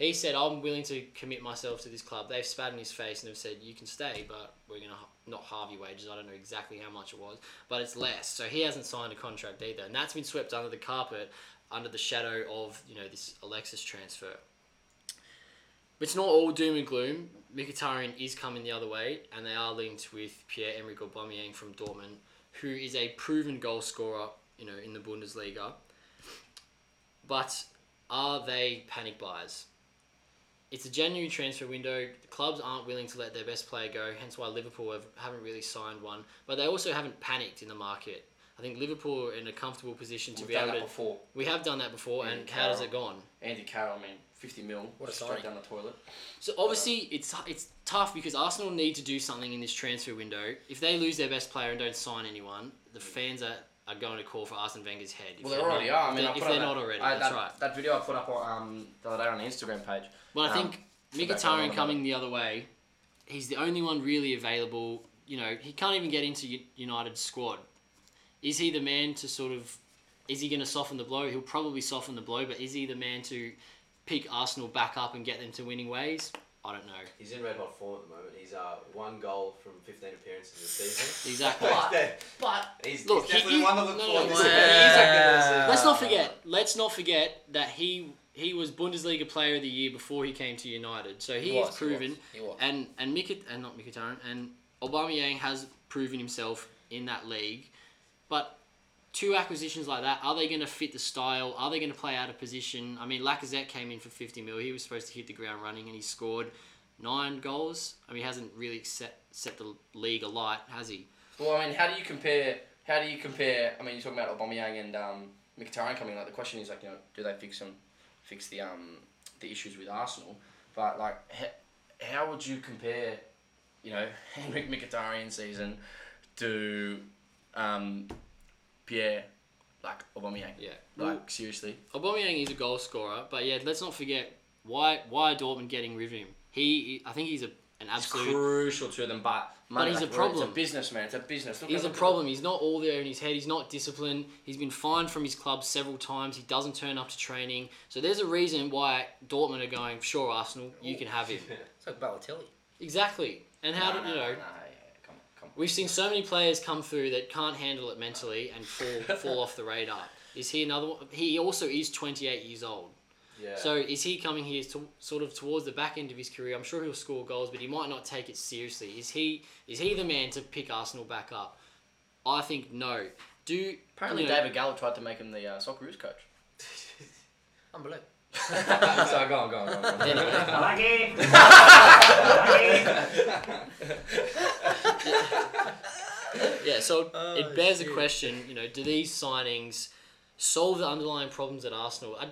He said, "I'm willing to commit myself to this club." They've spat in his face and have said, "You can stay, but we're gonna h- not halve your wages." I don't know exactly how much it was, but it's less. So he hasn't signed a contract either, and that's been swept under the carpet, under the shadow of you know this Alexis transfer. But it's not all doom and gloom. Mkhitaryan is coming the other way, and they are linked with Pierre-Emerick Aubameyang from Dortmund, who is a proven goal scorer, you know, in the Bundesliga. But are they panic buyers? It's a January transfer window. The clubs aren't willing to let their best player go, hence why Liverpool have, haven't really signed one. But they also haven't panicked in the market. I think Liverpool are in a comfortable position to We've be done able that to. before. We have done that before, Yeah, and how has Carroll. it gone? Andy Carroll, I mean, fifty mil. What a straight signing. down the toilet. So obviously it's it's tough because Arsenal need to do something in this transfer window. If they lose their best player and don't sign anyone, the fans are, are going to call for Arsene Wenger's head. If Well, they they're already not- are. I mean, if I they- put if they're up not already, I- that's that, right. That video I put up on um, the other day on the Instagram page. But I Um, think so back Mkhitaryan coming the other way, he's the only one really available. You know, he can't even get into U- United's squad. Is he the man to sort of? Is he going to soften the blow? He'll probably soften the blow, but is he the man to pick Arsenal back up and get them to winning ways? I don't know. He's in red hot form at the moment. He's uh, one goal from 15 appearances this season. Exactly. but he's, Look, he's definitely he- one of the no, four no, this no, season. no, He's he's Let's not forget. Let's not forget that he he was Bundesliga Player of the Year before he came to United. So he, He was, he proven. was, he was. And and Mikit and not Mkhitaryan and Aubameyang has proven himself in that league, but two acquisitions like that, are they going to fit the style? Are they going to play out of position? I mean, Lacazette came in for 50 mil. He was supposed to hit the ground running and he scored nine goals. I mean, he hasn't really set, set the league alight, has he? Well, I mean, how do you compare? How do you compare? I mean, you're talking about Aubameyang and um, Mkhitaryan coming. Like the question is like, you know, do they fix them, fix the um the issues with Arsenal? But like, how, how would you compare, you know, Henrikh Mkhitaryan season to um, Pierre like Aubameyang? Yeah. Like seriously. Aubameyang is a goal scorer, but yeah, let's not forget why why Dortmund getting rid of him? He, I think he's a an It's crucial to them, but money, he's a problem. It's a business, man. It's a business. Look He's a problem. He's not all there in his head. He's not disciplined. He's been fined from his club several times. He doesn't turn up to training. So there's a reason why Dortmund are going. Sure, Arsenal, you can have him. It's like Balotelli. Exactly. And how Nah, do you know? nah, yeah, come on, come on. We've seen so many players come through that can't handle it mentally and fall fall off the radar. Is he another one? He also is 28 years old. Yeah. So is he coming here to sort of towards the back end of his career? I'm sure he'll score goals, but he might not take it seriously. Is he is he the man to pick Arsenal back up? I think no. Do Apparently, you know- David Gallop tried to make him the uh, Socceroos coach. Unbelievable. so go on, go on, go on. Go on. Anyway, yeah. So Oh, it bears the question. You know, do these signings solve the underlying problems at Arsenal? I,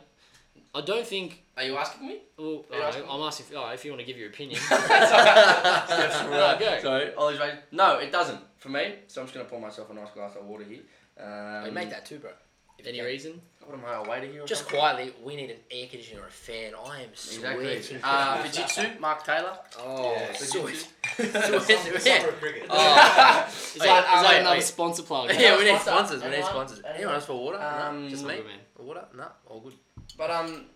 I don't think. Are you asking me? Well, Are you I asking am asking. If, oh, if you want to give your opinion. right. go. So, Ollie's right. No, it doesn't. For me, so I'm just gonna pour myself a nice glass of water here. Um, We make that too, bro. If Any you can. reason? What am I, a waiter here? Or Just something? quietly, we need an air conditioner or a fan. I am Exactly. sweating. Uh, Fujitsu, Mark Taylor. oh, Yeah, sweet. Fujitsu. Sweet. Summer cricket. Oh. Is Wait, that, that wait, another wait. sponsor plug? yeah, we need sponsor. sponsors. We need Anyone? sponsors. Anyone else for water? Um, no, just I'm me. good, man. Water? No, all good. But um,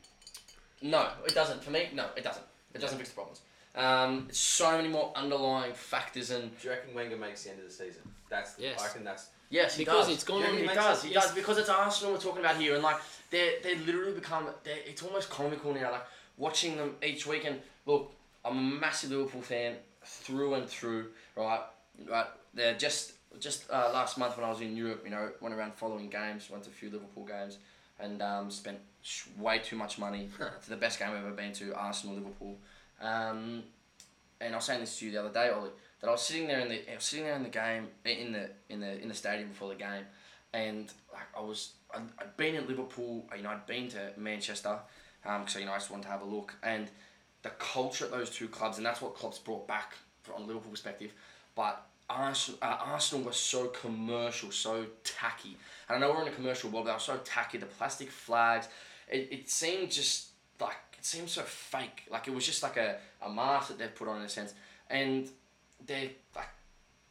no, it doesn't. For me, no, it doesn't. It doesn't fix the problems. Um, so many more underlying factors and Do you reckon Wenger makes the end of the season? That's Yes. I reckon that's Yes, he Because does. it's gone Yeah, on- He makes does. it- He yes. does because it's Arsenal we're talking about here, and like they they literally become. They, it's almost comical now. Like watching them each week. And look, I'm a massive Liverpool fan through and through. Right, right. They're just just uh, last month when I was in Europe. You know, went around following games. Went to a few Liverpool games, and um, spent sh- way too much money to the best game I've ever been to. Arsenal Liverpool. Um, and I was saying this to you the other day, Ollie, that I was sitting there in the I was sitting there in the game in the in the in the stadium before the game, and like I was I'd, I'd been in Liverpool, you know I'd been to Manchester, um, so you know I just wanted to have a look, and the culture at those two clubs, and that's what Klopp's brought back from a Liverpool perspective, but. Arsenal, uh, Arsenal was so commercial, so tacky. And I know we're in a commercial world, but they were so tacky. The plastic flags, it, it seemed just like it seemed so fake. Like it was just like a, a mask that they've put on in a sense. And they're like,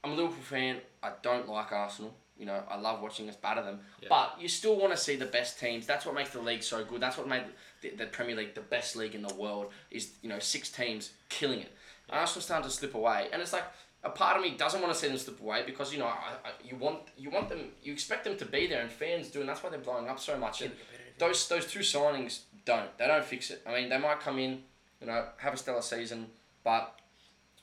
I'm a Liverpool fan. I don't like Arsenal. You know, I love watching us batter them. Yeah. But you still want to see the best teams. That's what makes the league so good. That's what made the, the Premier League the best league in the world. Is you know six teams killing it. Arsenal's starting to slip away, and it's like a part of me doesn't want to see them slip away because you know I, I, you want you want them you expect them to be there and fans do and that's why they're blowing up so much. And those those two signings don't they don't fix it. I mean they might come in, you know, have a stellar season, but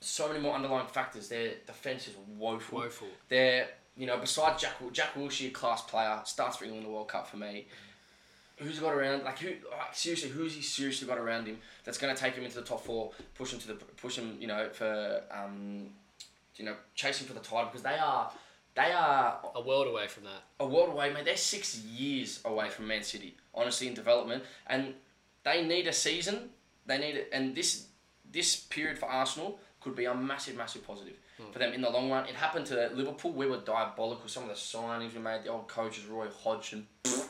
so many more underlying factors. Their defense is woeful. Woeful. They're you know besides Jack Jack Wilshere, class player, starts for England in the World Cup for me. Who's got around like who like seriously who's he seriously got around him that's going to take him into the top four, push him to the push him you know for um, you know chasing for the title because they are they are A world away from that. a world away, man. They're six years away from Man City, honestly, in development, and they need a season. They need it, and this this period for Arsenal could be a massive, massive positive hmm. for them in the long run. It happened to Liverpool. We were diabolical. Some of the signings we made, the old coaches, Roy Hodgson, hmm.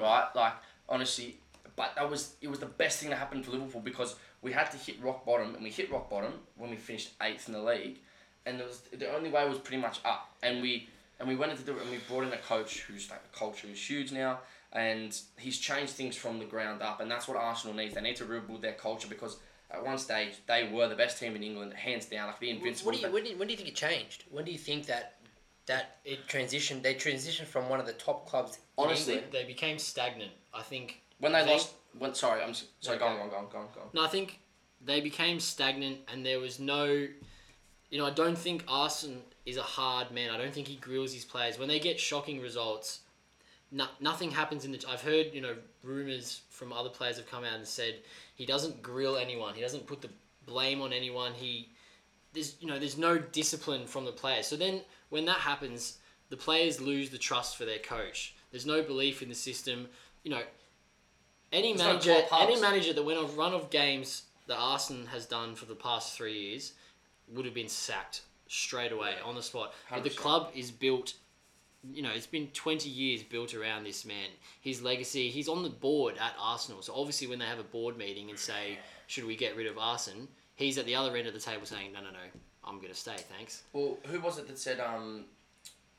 right? Like honestly, but that was it was the best thing that happened for Liverpool because we had to hit rock bottom, and we hit rock bottom when we finished eighth in the league, and it was the only way was pretty much up, and we and we went into the and we brought in a coach who's like the culture is huge now, and he's changed things from the ground up, and that's what Arsenal needs. They need to rebuild their culture because at one stage they were the best team in England, hands down, like the invincible. What do you, when, do you, when do you think it changed? When do you think that that it transitioned? They transitioned from one of the top clubs. in Honestly, England. They became stagnant. I think. when they I think- lost, when sorry, I'm sorry, go on, go on, go on, go on, go on. No, I think they became stagnant, and there was no. You know, I don't think Arsene is a hard man. I don't think he grills his players when they get shocking results. No, nothing happens in the. I've heard you know rumors from other players have come out and said he doesn't grill anyone. He doesn't put the blame on anyone. He there's you know there's no discipline from the players. So then when that happens, the players lose the trust for their coach. There's no belief in the system. You know, any There's manager, any manager that went on a run of games that Arsenal has done for the past three years would have been sacked straight away on the spot. But the club is built. You know, it's been 20 years built around this man. His legacy, he's on the board at Arsenal. So obviously, when they have a board meeting and say, should we get rid of Arsene, he's at the other end of the table saying, no, no, no, I'm going to stay, thanks. Well, who was it that said, um,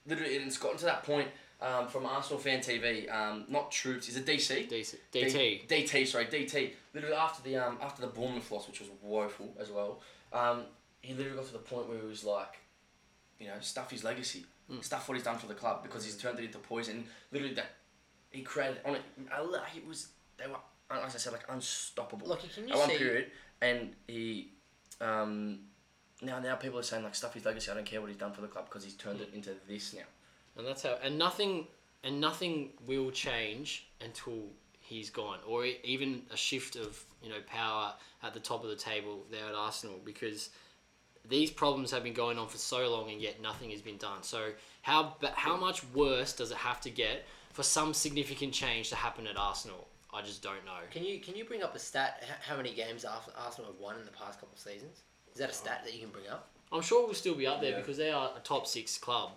literally, it's gotten to that point um, from Arsenal Fan TV, um, not Troopz, is it DC? DC, DT. D- DT, sorry, DT. Literally after the um, after the Bournemouth loss, which was woeful as well, um, he literally got to the point where he was like, you know, stuff his legacy, Mm. stuff what he's done for the club because he's turned it into poison. Literally, that he created on it. He was they were as I said like unstoppable Lucky, can you at one see? period, and he. Um, now, now people are saying like stuff his legacy. I don't care what he's done for the club because he's turned it into this now. And that's how, and nothing, and nothing will change until he's gone, or even a shift of you know power at the top of the table there at Arsenal, because these problems have been going on for so long, and yet nothing has been done. So how how much worse does it have to get for some significant change to happen at Arsenal? I just don't know. Can you can you bring up a stat? How many games Arsenal have won in the past couple of seasons? Is that a stat that you can bring up? I'm sure we'll still be up there Yeah. because they are a top six club.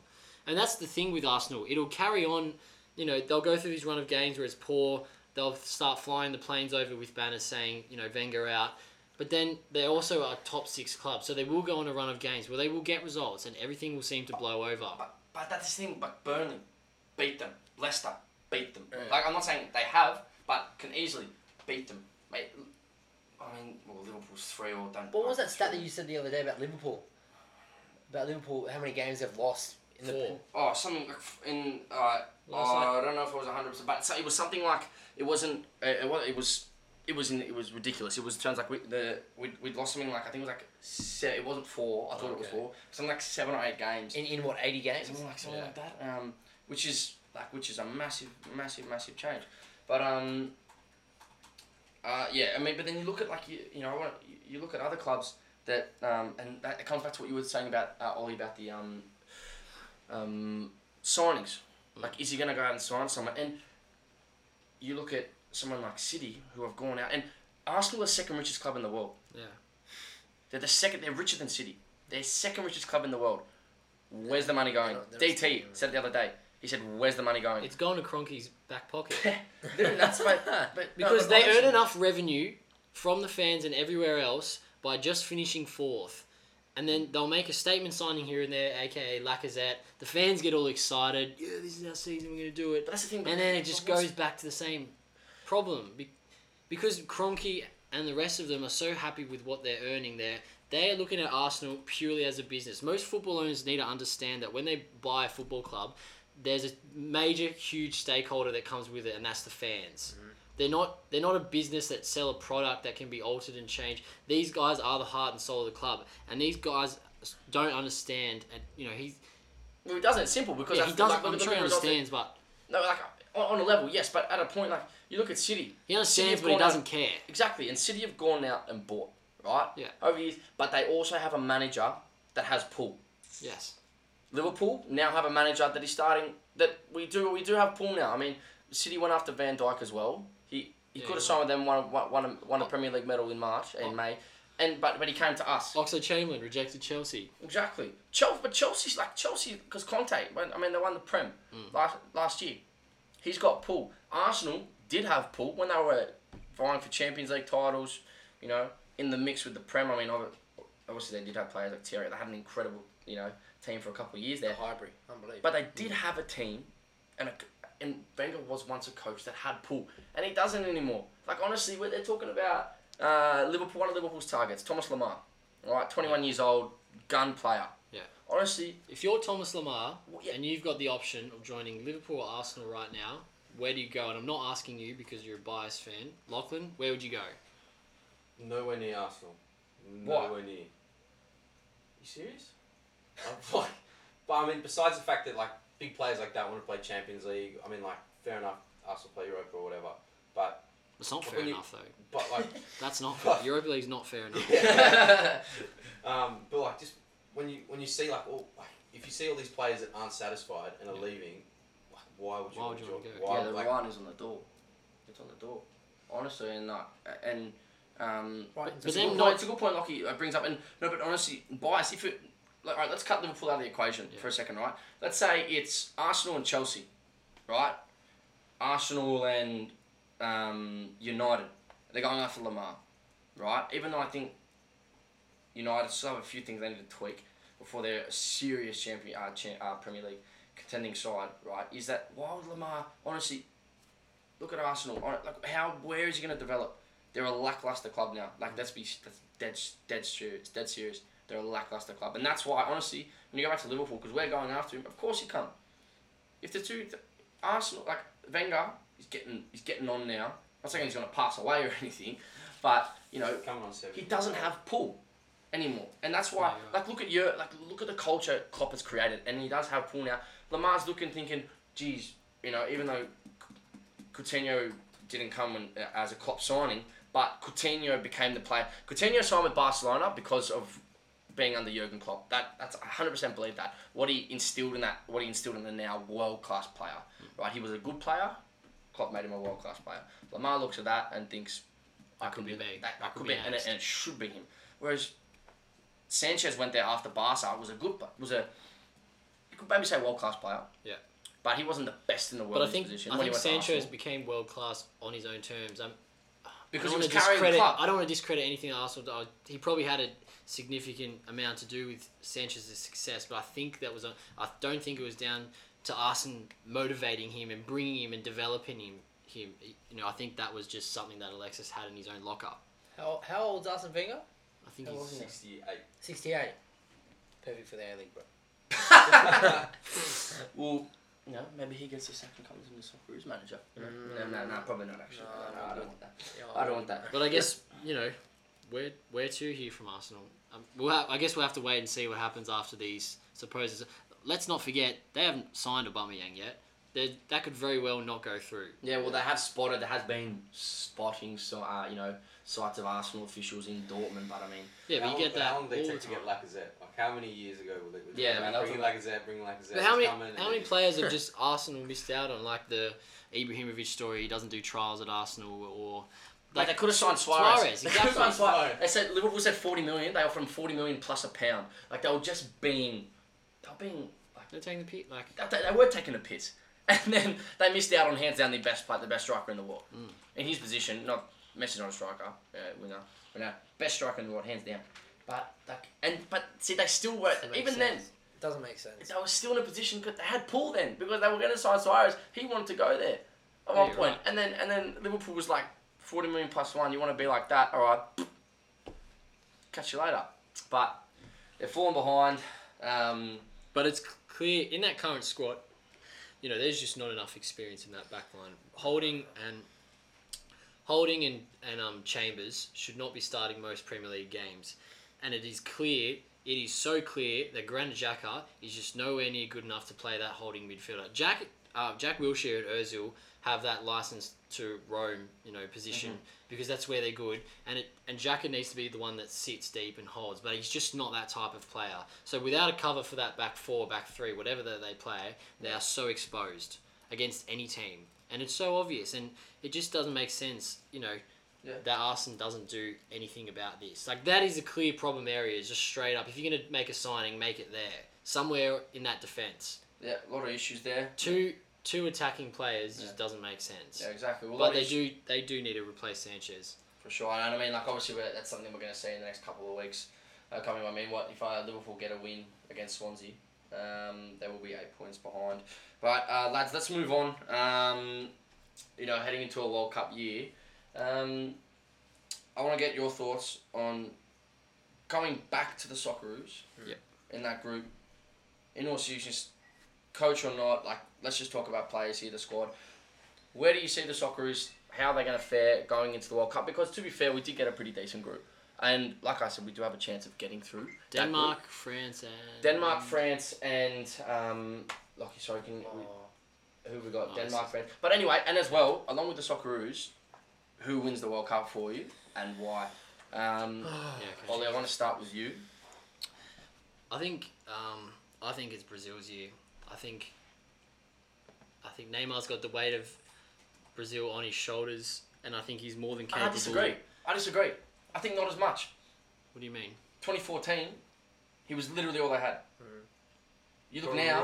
And that's the thing with Arsenal. It'll carry on, you know, they'll go through this run of games where it's poor. They'll start flying the planes over with banners saying, you know, Wenger out. But then they're also are top six clubs, So they will go on a run of games where they will get results and everything will seem to blow over. But, but that's the thing. But Burnley beat them. Leicester beat them. Yeah. Like I'm not saying they have, but can easily beat them. Mate, I mean, well, Liverpool's three or done. What was that stat that you said the other day about Liverpool? About Liverpool, how many games they've lost in the Four. Oh, something like in. Uh, Last oh. I don't know if it was hundred percent, but it was something like it wasn't. Uh, it was. It was. It was. In, it was ridiculous. It was turns like we the we we would lost something like I think it was like se- it wasn't four. I thought it was four. Something like seven or eight games. in, in what eighty games? something like something Yeah. like that. Um, which is like which is a massive, massive, massive change. But um, uh, yeah, I mean, but then you look at like you, you know, I want you, you look at other clubs that um, and that it comes back to what you were saying about uh, Ollie about the um, um, signings. Like, is he going to go out and sign someone? And you look at someone like City who have gone out and Arsenal are the second richest club in the world. Yeah. They're the second. They're richer than City. They're second richest club in the world. Where's the money going? They're- they're DT still- said it the other day. He said, "Where's the money going?" It's gone to Kroenke's back pocket. Dude, that's why. But, no, Because but they honestly- earn enough revenue from the fans and everywhere else by just finishing fourth. And then they'll make a statement signing here and there, aka Lacazette. The fans get all excited. Yeah, this is our season. We're going to do it. But that's the thing. And then it just but what's- goes back to the same problem. Be- because Kroenke and the rest of them are so happy with what they're earning there, they are looking at Arsenal purely as a business. Most football owners need to understand that when they buy a football club, there's a major, huge stakeholder that comes with it, and that's the fans. Mm-hmm. They're not they're not a business that sell a product that can be altered and changed. These guys are the heart and soul of the club, and these guys don't understand. And you know he's Well, he doesn't. It's simple because yeah, he doesn't. Like, I'm sure he understands, but No, like on, on a level, yes, but at a point, like you look at City. he understands, have but he doesn't care. Exactly, and City have gone out and bought right. Yeah. Over years, but they also have a manager that has pull. Yes. Liverpool now have a manager that is starting. That we do. We do have pull now. I mean, City went after Van Dijk as well. He he Yeah, could have signed with them. Won won won a, won a Oh. Premier League medal in March and Oh. May, and but but he came to us. Oxlade Chamberlain rejected Chelsea. Exactly. Chelsea, but Chelsea's like Chelsea because Conte. I mean, they won the Prem Mm. last last year. He's got pull. Arsenal did have pull when they were vying for Champions League titles. You know, in the mix with the Prem. I mean, obviously they did have players like Thierry. They had an incredible, you know, team for a couple of years The there. Highbury, unbelievable. But they did have a team, and a, and Wenger was once a coach that had pull, and he doesn't anymore. Like honestly, when they're talking about uh, Liverpool, one of Liverpool's targets, Thomas Lemar, right, twenty one years old, gun player. Yeah. Honestly, If you're Thomas Lemar Well, yeah. and you've got the option of joining Liverpool or Arsenal right now, where do you go? And I'm not asking you because you're a biased fan. Lachlan, where would you go? Nowhere near Arsenal. Why? Nowhere near. You serious? I'm like, but I mean, besides the fact that like big players like that want to play Champions League. I mean, like fair enough, Arsenal play Europa or whatever, but It's not fair when you- enough though. but like That's not fair. Europa League's not fair enough. Um, but like just when you when you see like all like, if you see all these players that aren't satisfied and are leaving, like why would you? Why want would to you wanna go? Why, yeah, the like, is on the door. It's on the door. Honestly, and like, and um, Right, it's, but a then good not- point, it's a good point. Lockie uh, brings up, and no, but honestly, bias. If it, like, right, let's cut Liverpool out of the equation Yeah. for a second, right? Let's say it's Arsenal and Chelsea, right? Arsenal and um, United. They're going after Lemar, right? Even though I think United still have a few things they need to tweak before they're a serious champion, uh, cha- uh, Premier League contending side, right? Is that why would Lemar honestly look at Arsenal? Like how where is he going to develop? They're a lackluster club now. Like let's be that's dead dead serious. Dead serious. They're a lackluster club, and that's why honestly, when you go back to Liverpool, because we're going after him, of course he can. If the two th- Arsenal like Wenger, he's getting he's getting on now. I'm not saying he's going to pass away or anything, but you know on he doesn't have pull anymore, and that's why. Yeah, you're. Like, look at your like, look at the culture Klopp has created, and he does have pull now. Lemar's looking, thinking, geez, you know, even though Coutinho didn't come in, uh, as a Klopp signing, but Coutinho became the player. Coutinho signed with Barcelona because of being under Jurgen Klopp. That that's 100% believe that. What he instilled in that, what he instilled in the now world class player, right? He was a good player. Klopp made him a world class player. Lemar looks at that and thinks, I could be be, me. that, that I could could be be, and it, and it should be him. Whereas Sanchez went there after Barca It was a good, was a you could maybe say world class player. Yeah. But he wasn't the best in the world But I in think his position. I when he think Sanchez became world class on his own terms. I'm, because I he don't was want to carrying the discredit. club. I don't want to discredit anything that Arsenal. did. He probably had a significant amount to do with Sanchez's success, but I think that was. A, I don't think it was down to Arsenal motivating him and bringing him and developing him. Him, you know, I think that was just something that Alexis had in his own locker. How, how old's Arsene Wenger? I think How he's old is he? Sixty-eight. 68. Perfect for the A League, bro. Well, you know, maybe he gets a second comes in the Socceroos manager. You know? No, no, no, probably not actually. No, No, I don't want that. Yeah, I don't want that. But I guess you know, where where to here from Arsenal? Um, we'll ha- I guess we'll have to wait and see what happens after these supposes. Let's not forget they haven't signed Aubameyang yet. They, that could very well not go through. Yeah, well, they have spotted. There has been spotting, so uh, you know, sites of Arsenal officials in Dortmund. But I mean, Yeah, but how, you get that How long did they take to time. get Lacazette? Like how many years ago were they? were Yeah, like, man, that was bring a- Lacazette, bring Lacazette. But how many coming, how many players have just Arsenal missed out on? Like the Ibrahimovic story, he doesn't do trials at Arsenal, or like they could have signed Suarez. Suarez, They could have signed Suarez. They said Liverpool said forty million. They offered him forty million plus a pound. Like they were just being, they were being like they're taking the pit. Like they, they were taking a piss. And then they missed out on hands down the best player, the best striker in the world. Mm. In his position, not Messi's not a striker, uh, winger, winger, best striker in the world, hands down. But like, and but see, they still were Doesn't make even sense. then. Doesn't make sense. They were still in a position because they had pull then because they were going to sign Suarez. He wanted to go there at Yeah, one you're point, right. and then and then Liverpool was like forty million plus one. You want to be like that? All right, catch you later. But they're falling behind. Um, But it's clear in that current squad, you know, there's just not enough experience in that back line. Holding and Holding and, and um, Chambers should not be starting most Premier League games. And it is clear, it is so clear that Granit Xhaka is just nowhere near good enough to play that holding midfielder. Jack uh, Jack Wilshere and Ozil have that license to roam, you know, position because that's where they're good. And it and Xhaka needs to be the one that sits deep and holds, but he's just not that type of player. So without a cover for that back four, back three, whatever that they play, they are so exposed against any team, and it's so obvious, and it just doesn't make sense, you know. Yeah. That Arsenal doesn't do anything about this. Like that is a clear problem area. Just straight up, if you're gonna make a signing, make it there somewhere in that defense. yeah, a lot of issues there. Two two attacking players just doesn't make sense. Yeah, exactly. Well, But they do they do need to replace Sanchez. For sure, and I mean, like obviously, that's something we're going to see in the next couple of weeks uh, coming. I mean, what if uh, Liverpool get a win against Swansea? Um, they will be eight points behind. But uh, lads, let's move on. Um, you know, heading into a World Cup year, um, I want to get your thoughts on coming back to the Socceroos. Yep. In that group, in all seriousness, coach or not, like let's just talk about players here, the squad. Where do you see the Socceroos? How are they going to fare going into the World Cup? Because to be fair, we did get a pretty decent group, and like I said, we do have a chance of getting through. Denmark, France, and Denmark, France, and um, Lucky, sorry, can we, Oh. who we got? Nice. Denmark, France. But anyway, and as well, along with the Socceroos, who wins the World Cup for you and why? Um, Yeah. Ollie, I want to start with you. I think um, I think it's Brazil's year. I think I think Neymar's got the weight of Brazil on his shoulders, and I think he's more than capable. I disagree. I disagree. I think not as much. What do you mean? 2014, he was literally all they had. You look Peru, now,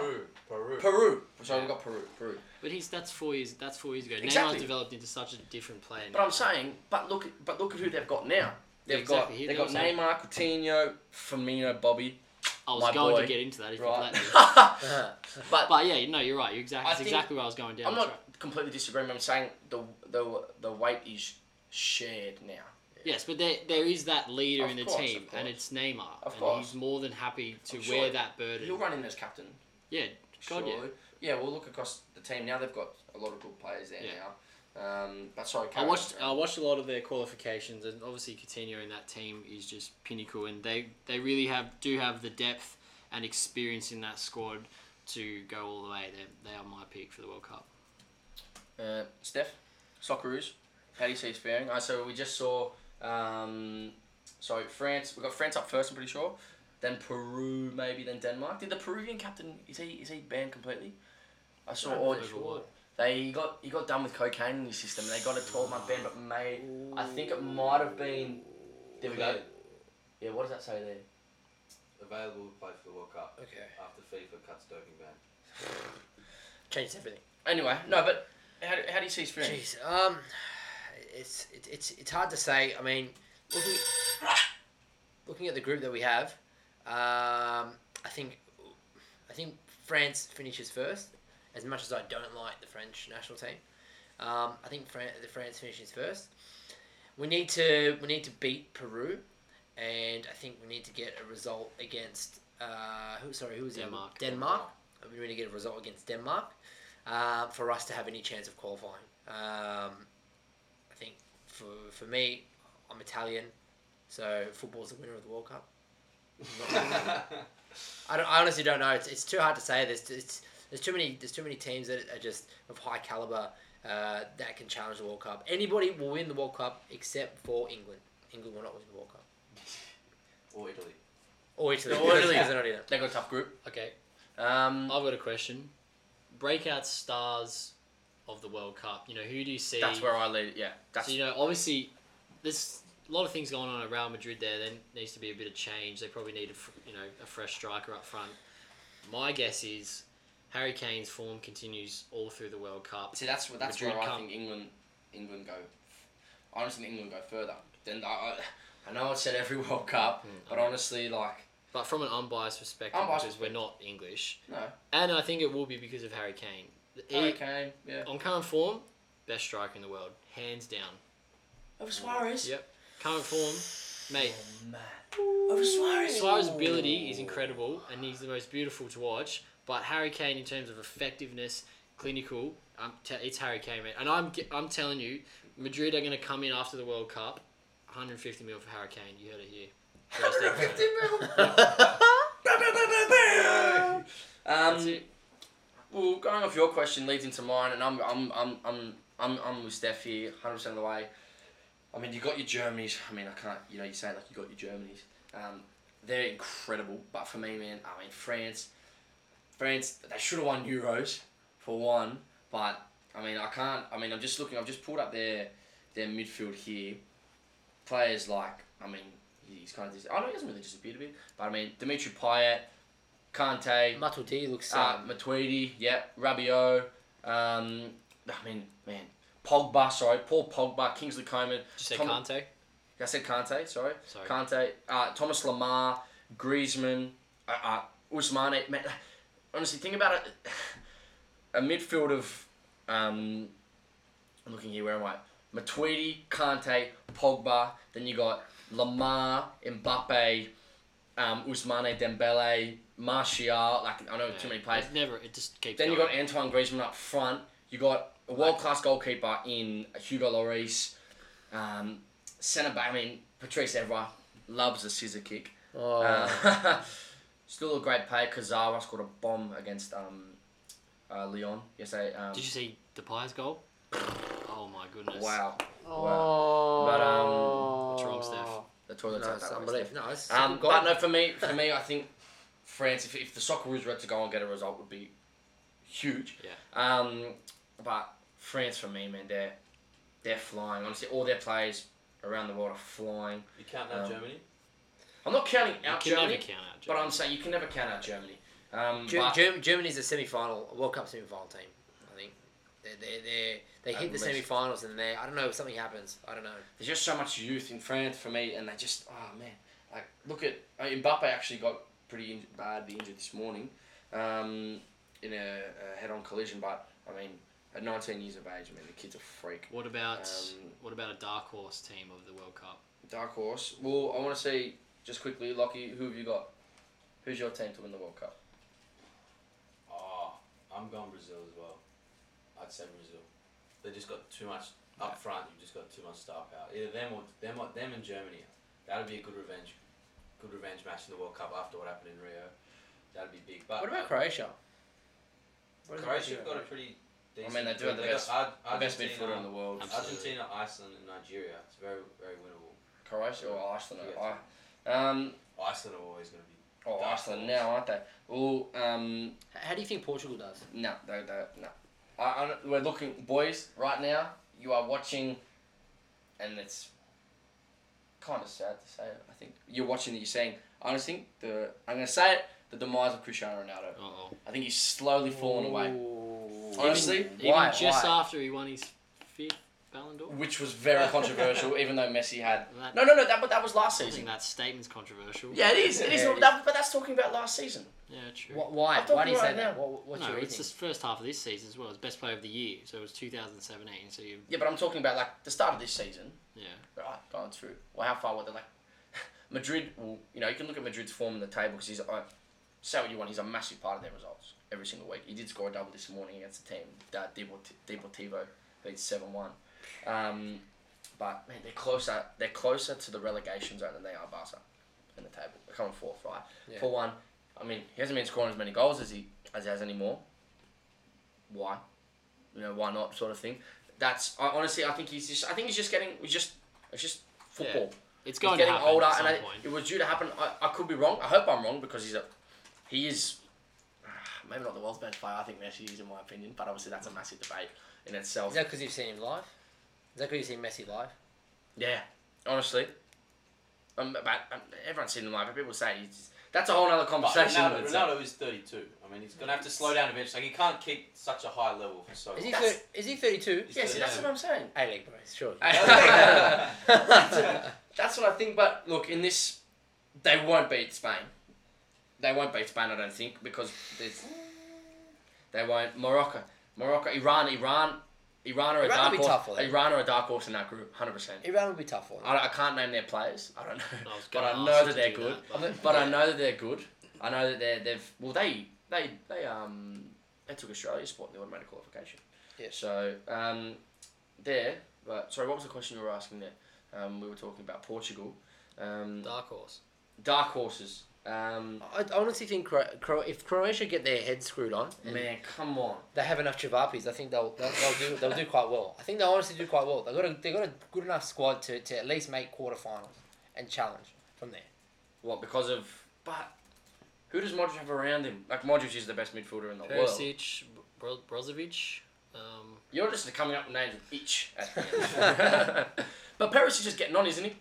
Peru. Peru. Sorry, we got Peru. Peru. But he's that's four years. That's four years ago. Exactly. Neymar's developed into such a different player. But now. I'm saying, but look, but look at who they've got now. They've Exactly. He- got they've got also- Neymar, Coutinho, Firmino, Bobby. I was my going boy. to get into that if you Right. let me. but But yeah, no, you're right. You're exactly. That's exactly where I was going down. I'm the not track. completely disagreeing. I'm saying the the the weight is shared now. Yes, but there there is that leader Of in the course, team, of and course. it's Neymar, Of and course. he's more than happy to I'm wear sure that burden. He'll run in as captain. Yeah, God, yeah. surely. Yeah, we'll look across the team now. They've got a lot of good players there Yeah. now. Um, but sorry, I carry watched on. I watched a lot of their qualifications, and obviously Coutinho in that team is just pinnacle, and they they really have do have the depth and experience in that squad to go all the way. They they are my pick for the World Cup. Uh, Steph, Socceroos, how do you see us faring? Uh, so we just saw, um, so France, we got France up first, I'm pretty sure. Then Peru, maybe, then Denmark. Did the Peruvian captain, is he is he banned completely? I saw, or Over they he got he got done with cocaine in his system. They got a 12 month ban, but may I think it might have been. There we go. Yeah, what does that say there? Available to play for the World Cup Okay. after FIFA cuts doping ban. Changes everything. Anyway, no, but how, how do you see his faring? Jeez, um, it's it, it's it's hard to say. I mean, looking looking at the group that we have, um, I think I think France finishes first. As much as I don't like the French national team, um, I think Fran- the France finishes first. We need to we need to beat Peru, and I think we need to get a result against uh, who? Sorry, who was other? Denmark. Denmark. We need to get a result against Denmark uh, for us to have any chance of qualifying. Um, for for me, I'm Italian, so football's the winner of the World Cup. I, don't, I honestly don't know. It's, it's too hard to say. There's it's, there's too many there's too many teams that are just of high caliber uh, that can challenge the World Cup. Anybody will win the World Cup except for England. England will not win the World Cup. Or Italy. Or Italy. Or Italy. because they're not in it. They got a tough group. Okay, Um, I've got a question. Breakout stars of the World Cup. You know, who do you see? that's where I lead. Yeah, that's So you know, obviously, there's a lot of things going on at Real Madrid. There, there needs to be a bit of change. They probably need a you know a fresh striker up front. My guess is Harry Kane's form continues all through the World Cup. See, that's what that's Madrid where I come- think England England go. I honestly think England go further. Then I, I, know I said every World Cup, hmm. but honestly, like But from an unbiased perspective, Unbiased because we're not English, no, and I think it will be because of Harry Kane. He- Harry Kane, yeah. on current form, best striker in the world, hands down. Over Suarez. Yep, current form, mate. Oh man. Over Suarez. Suarez's ability is incredible, and he's the most beautiful to watch. But Harry Kane, in terms of effectiveness, clinical, um, t- it's Harry Kane, mate. And I'm I'm telling you, Madrid are going to come in after the World Cup, 150 mil for Harry Kane. You heard it here. First episode. Um, That's it. Well, going off your question leads into mine, and I'm I'm I'm I'm I'm, I'm with Steph here, hundred percent of the way. I mean, you got your Germanys. I mean, I can't. You know, you say like you got your Germanys. Um, they're incredible, but for me, man, I mean, France, France, they should have won Euros for one. But I mean, I can't. I mean, I'm just looking. I've just pulled up their their midfield here. Players like, I mean, he's kind of. Dis- I don't know he hasn't really disappeared a bit, but I mean, Dimitri Payet, Kante, Matuidi looks. uh, Um, Matuidi, yeah, Rabiot. Um, I mean, man, Pogba, sorry, Paul Pogba, Kingsley Coman. Did you say Tom- Kante? I said Kante, sorry. Sorry. Kante, uh, Thomas Lemar, Griezmann, uh, uh, Ousmane. Man, honestly, think about it. A midfield of, um, I'm looking here. Where am I? Matuidi, Kante, Pogba. Then you got Lamar, Mbappe, um, Ousmane, Dembele, Martial. Like I know too many players. It never. It just keeps. Then you going. got Antoine Griezmann up front. You got a world class goalkeeper in Hugo Lloris. Um, centre back. I mean, Patrice Evra loves a scissor kick. oh, Uh, still a great player. Kurzawa scored a bomb against um, uh, Leon yesterday. Um, Did you see the Depay's goal? Oh my goodness. Wow, Oh. But, um, What's wrong, Steph? The toilet's No, out it's that unbelievable. No, it's Steph. Um, good goal. but no, for me, for me, I think France. If, if the Socceroos were to go and get a result, would be huge. Yeah. Um, but France for me, man, they're they're flying. Honestly, all their players around the world are flying. You count out Um, Germany? I'm not counting You out can Germany, never count out Germany, but I'm saying you can never count out Germany. Um, Ger- but Germ- Germany's a semi-final, World Cup semi-final team. I think they they they they hit the semi-finals and they I don't know if something happens. I don't know. there's just so much youth in France for me, and they just oh man, like look at uh, Mbappe actually got pretty in- badly injured this morning, um, in a, a head-on collision. But I mean, at 19 years of age, I mean the kid's a freak. What about Um, what about a dark horse team of the World Cup? Dark horse. Well, I want to see just quickly, Lockie, who have you got? Who's your team to win the World Cup? Oh, I'm going Brazil as well. I'd say Brazil. They just got too much up front. You've just got too much star power. Either them or them or them and Germany. That'd be a good revenge, good revenge match in the World Cup after what happened in Rio. That'd be big. But What about uh, Croatia? What Croatia? Croatia got a do? pretty. I mean, they do have the got best- Ar- The best Argentina- midfielder in the world. Absolutely. Argentina, Iceland, and Nigeria. It's very, very winnable. Croatia or Iceland? Yeah. I, um, Iceland are always going to be. oh, Iceland horse. now, aren't they? Well, um, How do you think Portugal does? no, they, they, no. I, I, we're looking, boys, right now. You are watching, and it's kind of sad to say it. I think you're watching. You're saying, I honestly think the. I'm gonna say it. The demise of Cristiano Ronaldo. Uh oh. I think he's slowly fallen away. Honestly, Even Why? just Why? after he won his fifth Ballon d'Or. which was very controversial, even though Messi had. That, No, no, no. That, but that was last I think season. that statement's controversial. Yeah, it is. It is. Yeah, it that, but that's talking about last season. Yeah, true. Wh- Why? I'm Why do you say right that? now. What, what's no, your it's reasoning? the first half of this season as well. It's best player of the year, so it was 2017. So you, Yeah, but I'm talking about like the start of this season. yeah, Right, going through. Well, how far were they? Like Madrid. Well, you know, you can look at Madrid's form in the table because he's. Uh, say what you want, he's a massive part of their results every single week. He did score a double this morning against the team. That Deportivo beat seven one. Um, but man, they're closer. They're closer to the relegation zone than they are Barca in the table. They're coming fourth, right? Yeah. For one, I mean, he hasn't been scoring as many goals as he as he has anymore. Why? You know, why not? Sort of thing. That's I, honestly, I think he's just. I think he's just getting. He's just. It's just football. it's He's going to getting happen older, and I, it was due to happen. I, I could be wrong. I hope I'm wrong because he's a. He is. Maybe not the world's best player. I think Messi is, in my opinion. But obviously, that's a massive debate in itself. Is that because you've seen him live? Is that because you've seen Messi live? Yeah, honestly. Um, but um, everyone's seen him live, but people say he's just, that's a whole other But conversation. Ronaldo, in. Ronaldo is 32. I mean, he's going to have to slow down eventually. Like, he can't keep such a high level for so Is he? long. That's- Thir- is he thirty-two? He's Yeah, see, that's what I'm saying. A league, bro. Sure. That's what I think. But look, in this, they won't beat Spain. They won't beat Spain, I don't think, because there's. They won't. Morocco, Morocco, Iran, Iran, Iran are a Iran will dark be horse. tough for them. Iran are a dark horse in that group, hundred percent. Iran would be tough for them. I, I can't name their players. I don't know, I was but gonna I ask know you that to they're do good. that, but- But I know that they're good. I know that they're they've well they they they um they took Australia's spot in the automatic qualification. Yeah. So um there, but sorry, what was the question you were asking there? Um, we were talking about Portugal. Um, Dark horse. dark horses. Um, I I honestly think Cro- Cro- if Croatia get their heads screwed on, man, come on. they have enough Chivapis, I think they'll, they'll, they'll do they'll do quite well. I think they'll honestly do quite well. They got a they got a good enough squad to, to at least make quarterfinals and challenge from there. What because of but who does Modric have around him? Like Modric is the best midfielder in the world. Perisic, Bro- Brozovic. Um, You're just coming up with names with each. At the end. but Paris is just getting on, isn't he?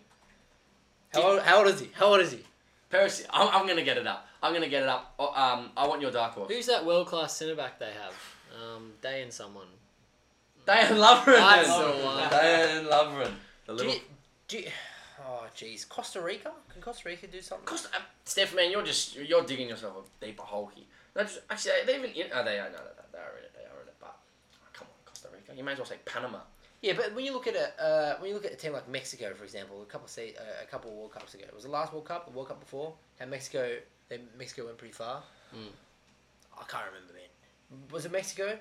How old, how old is he? How old is he? Paris, I'm, I'm gonna get it up. I'm gonna get it up. Oh, um, I want your dark horse. who's that world class centre back they have? Um, Day and someone. Dejan Lovren. That's the one. Dejan Lovren. The Do you, do you, oh jeez, Costa Rica? Can Costa Rica do something? Costa, uh, Steph, man, you're just you're digging yourself a deeper hole here. They're just, actually, they even in, oh, they are no, no, no, they are in it. They are in it. But oh, come on, Costa Rica. You may as well say Panama. Yeah, but when you look at a uh, when you look at a team like Mexico, for example, a couple of se- uh, a couple of World Cups ago, it was the last World Cup, the World Cup before, and Mexico, they, Mexico went pretty far. Mm. I can't remember, man. Was it Mexico?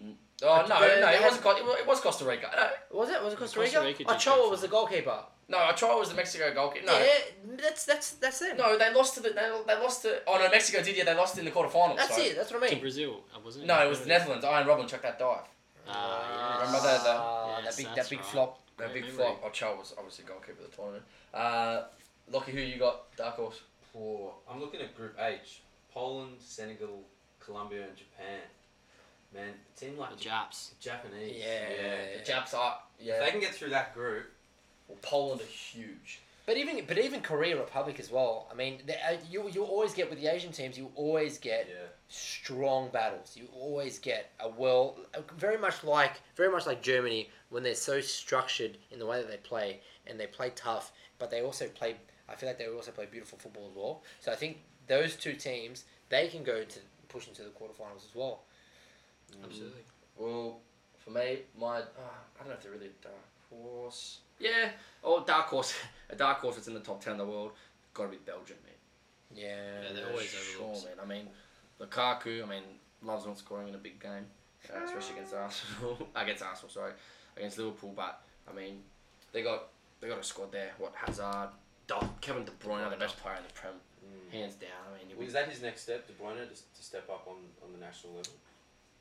Oh no, They- no, they it wasn't. Co- it was Costa Rica. No, Was it? Was it Costa Costa Rica? Rica did Ochoa was the goalkeeper. no, Ochoa was the Mexico goalkeeper. No, Yeah, that's that's that's it. no, they lost to the. They, they lost to. Oh no, Mexico did. Yeah, they lost in the quarterfinals. that's so. it. That's what I mean. To mean. Brazil, uh, wasn't it? No, it was the Netherlands. Arjen Robben chucked that dive. Ah, Remember the- the- Ah, Yes, that big that big right. flop. That Great big memory. flop. Ochoa was obviously goalkeeper of the tournament. Uh, Lockie, who you got? Dark horse. For I'm looking at Group H: Poland, Senegal, Colombia, and Japan. Man, it seemed like The Japs. Japanese. Yeah. yeah The Japs are. Yeah. If they can get through that group, Well, Poland are huge. But even but even Korea Republic as well. I mean, they, uh, you you always get with the Asian teams. You always get yeah. Strong battles. You always get a well, very much like very much like Germany when they're so structured in the way that they play and they play tough, but they also play. I feel like they also play beautiful football as well. So I think those two teams they can go to push into the quarterfinals as well. Absolutely. Well, for me, my uh, I don't know if they're really a dark horse. Yeah, oh dark horse, a dark horse that's in the top ten in the world. Got to be Belgium, man. Yeah, Yeah, they're always sure, overlooked. man. I mean, Lukaku. I mean, loves not scoring in a big game, uh, especially against Arsenal. against Arsenal, sorry, against Liverpool. But I mean, they got they got a squad there. What Hazard, Do- Kevin De Bruyne, are the best player in the Prem, hands down. I mean, Well, is that his next step, De Bruyne, to, to step up on, on the national level?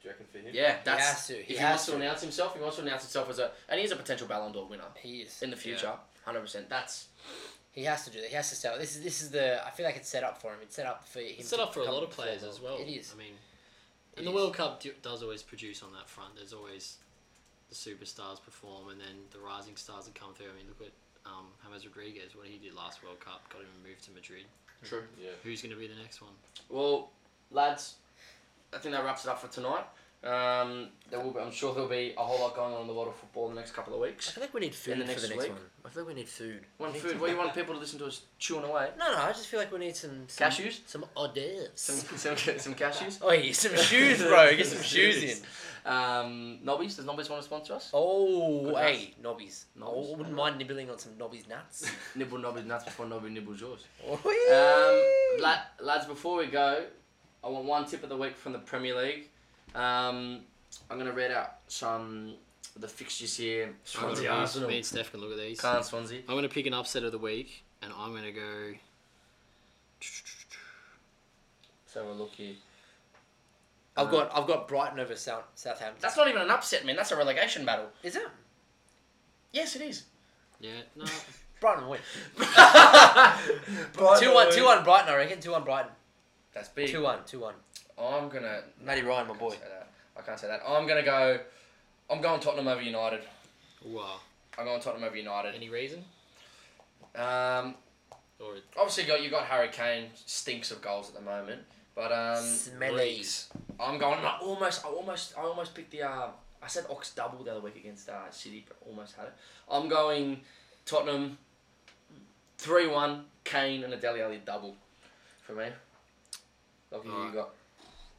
Do you reckon for him? yeah, that's has to, he if he has wants to, to. announce himself, he wants to announce himself as a, and he's a potential Ballon d'Or winner he is. in the future, hundred percent. That's He has to do that. He has to sell. This is this is the. I feel like it's set up for him. It's set up for him. It's set up for a lot of players as well. It is. I mean, and the is. World Cup do, does always produce on that front. There's always the superstars perform, and then the rising stars that come through. I mean, look at um, James Rodriguez, what he did last World Cup, got him moved to Madrid. true. Yeah. Who's going to be the next one? Well, lads, I think that wraps it up for tonight. Um, there will be, I'm sure there'll be a whole lot going on in the world of football in the next couple of I weeks. feel like we need food the for the next week. one. I feel like we need food. Want We need food? What do you want people to listen to us chewing away? No, no. I just feel like we need some, some Cashews? some hors d'oeuvres. Some some, some cashews. oh, yeah, some shoes, bro. Get some shoes in. Um, Nobbies. Does Nobbies want to sponsor us? Oh, Good hey, nobbies. Nobbies. Oh, I wouldn't mind nibbling on some nobbies nuts. Nibble Nobbies nuts before Nobby nibbles yours. Oh, Um, la- lads, before we go, I want one tip of the week from the Premier League. Um, I'm gonna read out some of the fixtures here. Swansea, Me- Arsenal, Me and Steph can look at these. Can't Swansea. I'm going to pick an upset of the week, and I'm going to go. So we'll look here. I've got I've got Brighton over South Southampton. That's not even an upset, man. That's a relegation battle. Is it? Yes, it is. Yeah, no. Brighton win. Brighton Two one, win. two one Brighton. I reckon two one Brighton. That's big. Two one, two one. I'm gonna. Matty Ryan, my boy. say that. I can't say that. I'm gonna go. I'm going Tottenham over United. wow. I'm going Tottenham over United. Any reason? Um, Or obviously, you got you got Harry Kane stinks of goals at the moment, but um, Smelly. Reece, I'm going. I almost, I almost, I almost picked the. Uh, I said Ox double the other week against uh, City, but almost had it. I'm going Tottenham. Three one Kane and a Dele Alli double, for me. Lucky who you got.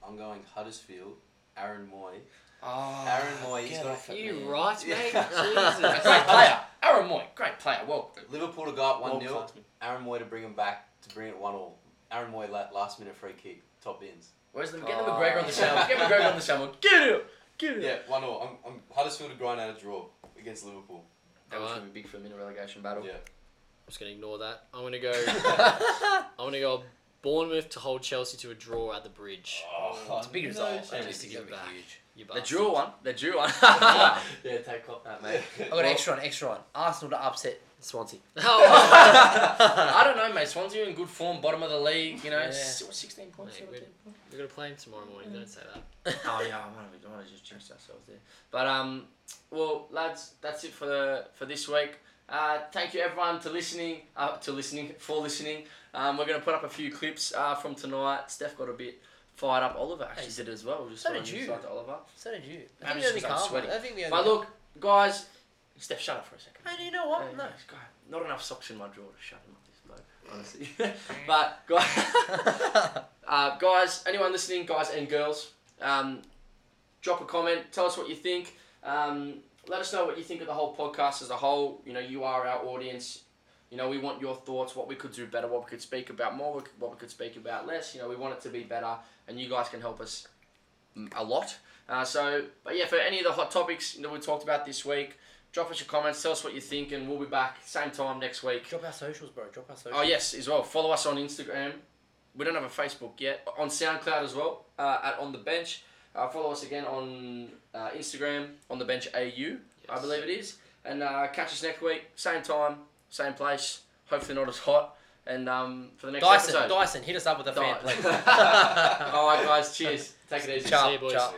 I'm going Huddersfield, Aaron Mooy. Oh, Aaron Mooy, he's get got- off it, you right, mate? Yeah. Jesus. great player, Aaron Mooy, great player. Well, Liverpool to go up 1 World 0. class. Aaron Mooy to bring him back to bring it 1 all. Aaron Mooy last minute free kick, top bins. where's the get the Oh. McGregor on the sound? Get McGregor on the sound. Get him, get him. Yeah, 1 all. I'm, I'm Huddersfield to grind out a draw against Liverpool. That was gonna be big for him in a relegation battle. Yeah. I'm just going to ignore that. I'm going to go. I'm going to go Bournemouth to hold Chelsea to a draw at the bridge. Oh, It's a big no result. chance. I Just just to give that'd back. huge. You The bastard. drew one. The drew one. yeah, take cop that, mate. I got an extra one, extra one. Arsenal to upset Swansea. Oh, I don't know, mate. Swansea are in good form, bottom of the league. You know, Yeah. 16 points. Mate, 17 points? we're going to play him tomorrow morning. Don't say that. oh yeah, I want to, I want to just jinx ourselves there. But um, well, lads, that's it for the for this week. Uh, thank you everyone to listening. Uh, to listening for listening. Um, we're gonna put up a few clips uh, from tonight. Steph got a bit fired up. Oliver actually did as well. Just so did you. to Oliver. So did you. I think we only just I'm calm. sweaty. I think we only But look, guys, Steph, shut up for a second. Hey, you know what? Hey, no. guy, not enough socks in my drawer to shut him up. This bloke, honestly. but guys, uh, guys, anyone listening, guys and girls, um, drop a comment. Tell us what you think. Um, let us know what you think of the whole podcast as a whole. You know, you are our audience. You know, we want your thoughts, what we could do better, what we could speak about more, what we could speak about less. You know, we want it to be better, and you guys can help us mm, a lot. Uh, so, but yeah, for any of the hot topics that we talked about this week, drop us your comments, tell us what you think, and we'll be back same time next week. Drop our socials, bro. Drop our socials. Oh yes, as well. Follow us on Instagram. We don't have a Facebook yet. On SoundCloud as well. Uh, at on the bench. Uh, follow us again on uh, Instagram on the bench AU. I believe it is. And uh, catch us next week, same time, same place. Hopefully not as hot. And um, for the next Dyson, episode. Dyson, hit us up with a fan, Dy- please. All right, guys. Cheers. Take it easy. Ciao. See you, boys. Ciao.